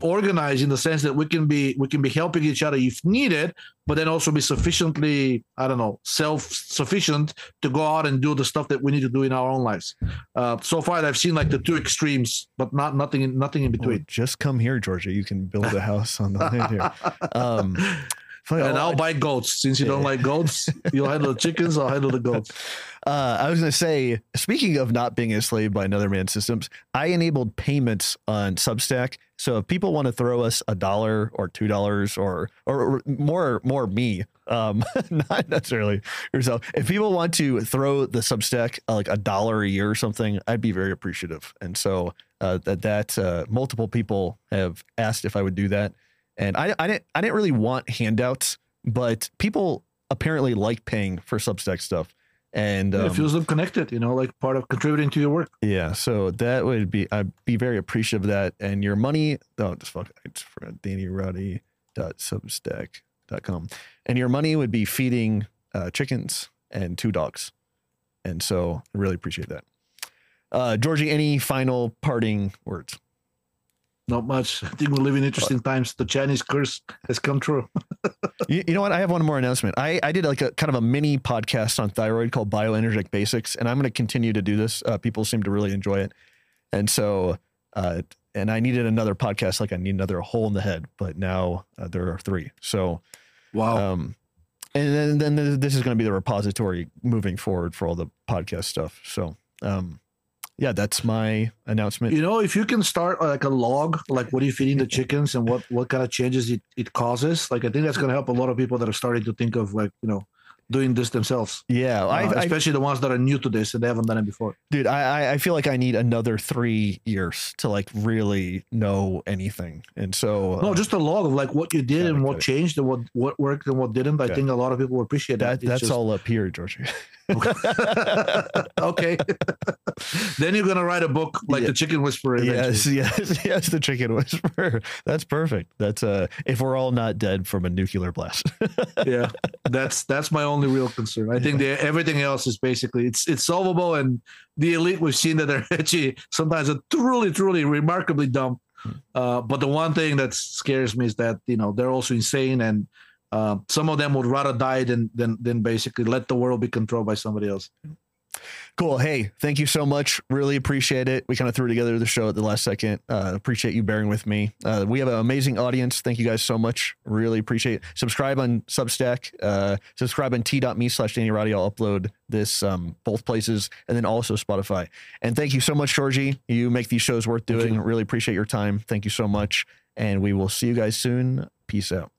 organize in the sense that we can be we can be helping each other if needed, but then also be sufficiently I don't know self-sufficient to go out and do the stuff that we need to do in our own lives. Uh, so far, I've seen like the two extremes, but not nothing in nothing in between. just come here, Georgi. You can build a house on the land here. *laughs* Um, funny, and I'll buy goats since you don't like goats. *laughs* You'll handle the chickens. I'll handle the goats. Uh, I was going to say, speaking of not being enslaved by another man's systems, I enabled payments on Substack. So if people want to throw us a dollar or two dollars or or more more me, um, *laughs* not necessarily yourself. If people want to throw the Substack uh, like a dollar a year or something, I'd be very appreciative. And so uh, that that uh, multiple people have asked if I would do that, and I I didn't I didn't really want handouts, but people apparently like paying for Substack stuff. And Yeah, um, it feels them connected, you know, like part of contributing to your work. yeah, so that would be I'd be very appreciative of that. And your money, oh, just fuck it's for DannyRoddy.substack.com. And your money would be feeding uh, chickens and two dogs. And so I really appreciate that. Uh, Georgi, any final parting words? Not much. *laughs* I think we live in interesting times. The Chinese curse has come true. *laughs* You, you know what? I have one more announcement. I, I did like a kind of a mini podcast on thyroid called Bioenergetic Basics, and I'm going to continue to do this. Uh, people seem to really enjoy it, and so uh, and I needed another podcast. Like I need another hole in the head, but now uh, there are three. So Wow. um, and then then this is going to be the repository moving forward for all the podcast stuff. So um, yeah, that's my announcement. you know, if you can start uh, like a log, like what are you feeding the chickens and what what kind of changes it, it causes, like I think that's going to help a lot of people that are starting to think of like you know doing this themselves, Yeah, Uh, I, I especially the ones that are new to this and they haven't done it before. dude I, I- feel like i need another three years to like really know anything and so No, uh, just a log of like what you did it, and what changed and what what worked and what didn't. I think a lot of people appreciate that that. That's just- all up here georgi *laughs* okay. *laughs* *laughs* then you're gonna write a book like Yeah. the Chicken Whisperer. eventually. yes yes yes the chicken whisperer that's perfect that's uh if we're all not dead from a nuclear blast yeah, that's that's my only real concern. I think the, everything else is basically it's it's solvable, and the elite we've seen that they're *laughs* actually sometimes are truly, truly remarkably dumb. Uh, but the one thing that scares me is that you know they're also insane, and uh, some of them would rather die than than than basically let the world be controlled by somebody else. Cool. Hey thank you so much. Really appreciate it. We kind of threw together the show at the last second. Uh appreciate you bearing with me. Uh we have an amazing audience. Thank you guys so much. Really appreciate it. Subscribe on substack. Uh subscribe on t.me slash danny roddy. I'll upload this um both places and then also spotify. And thank you so much georgi. You make these shows worth doing. Really appreciate your time. Thank you so much. And we will see you guys soon. Peace out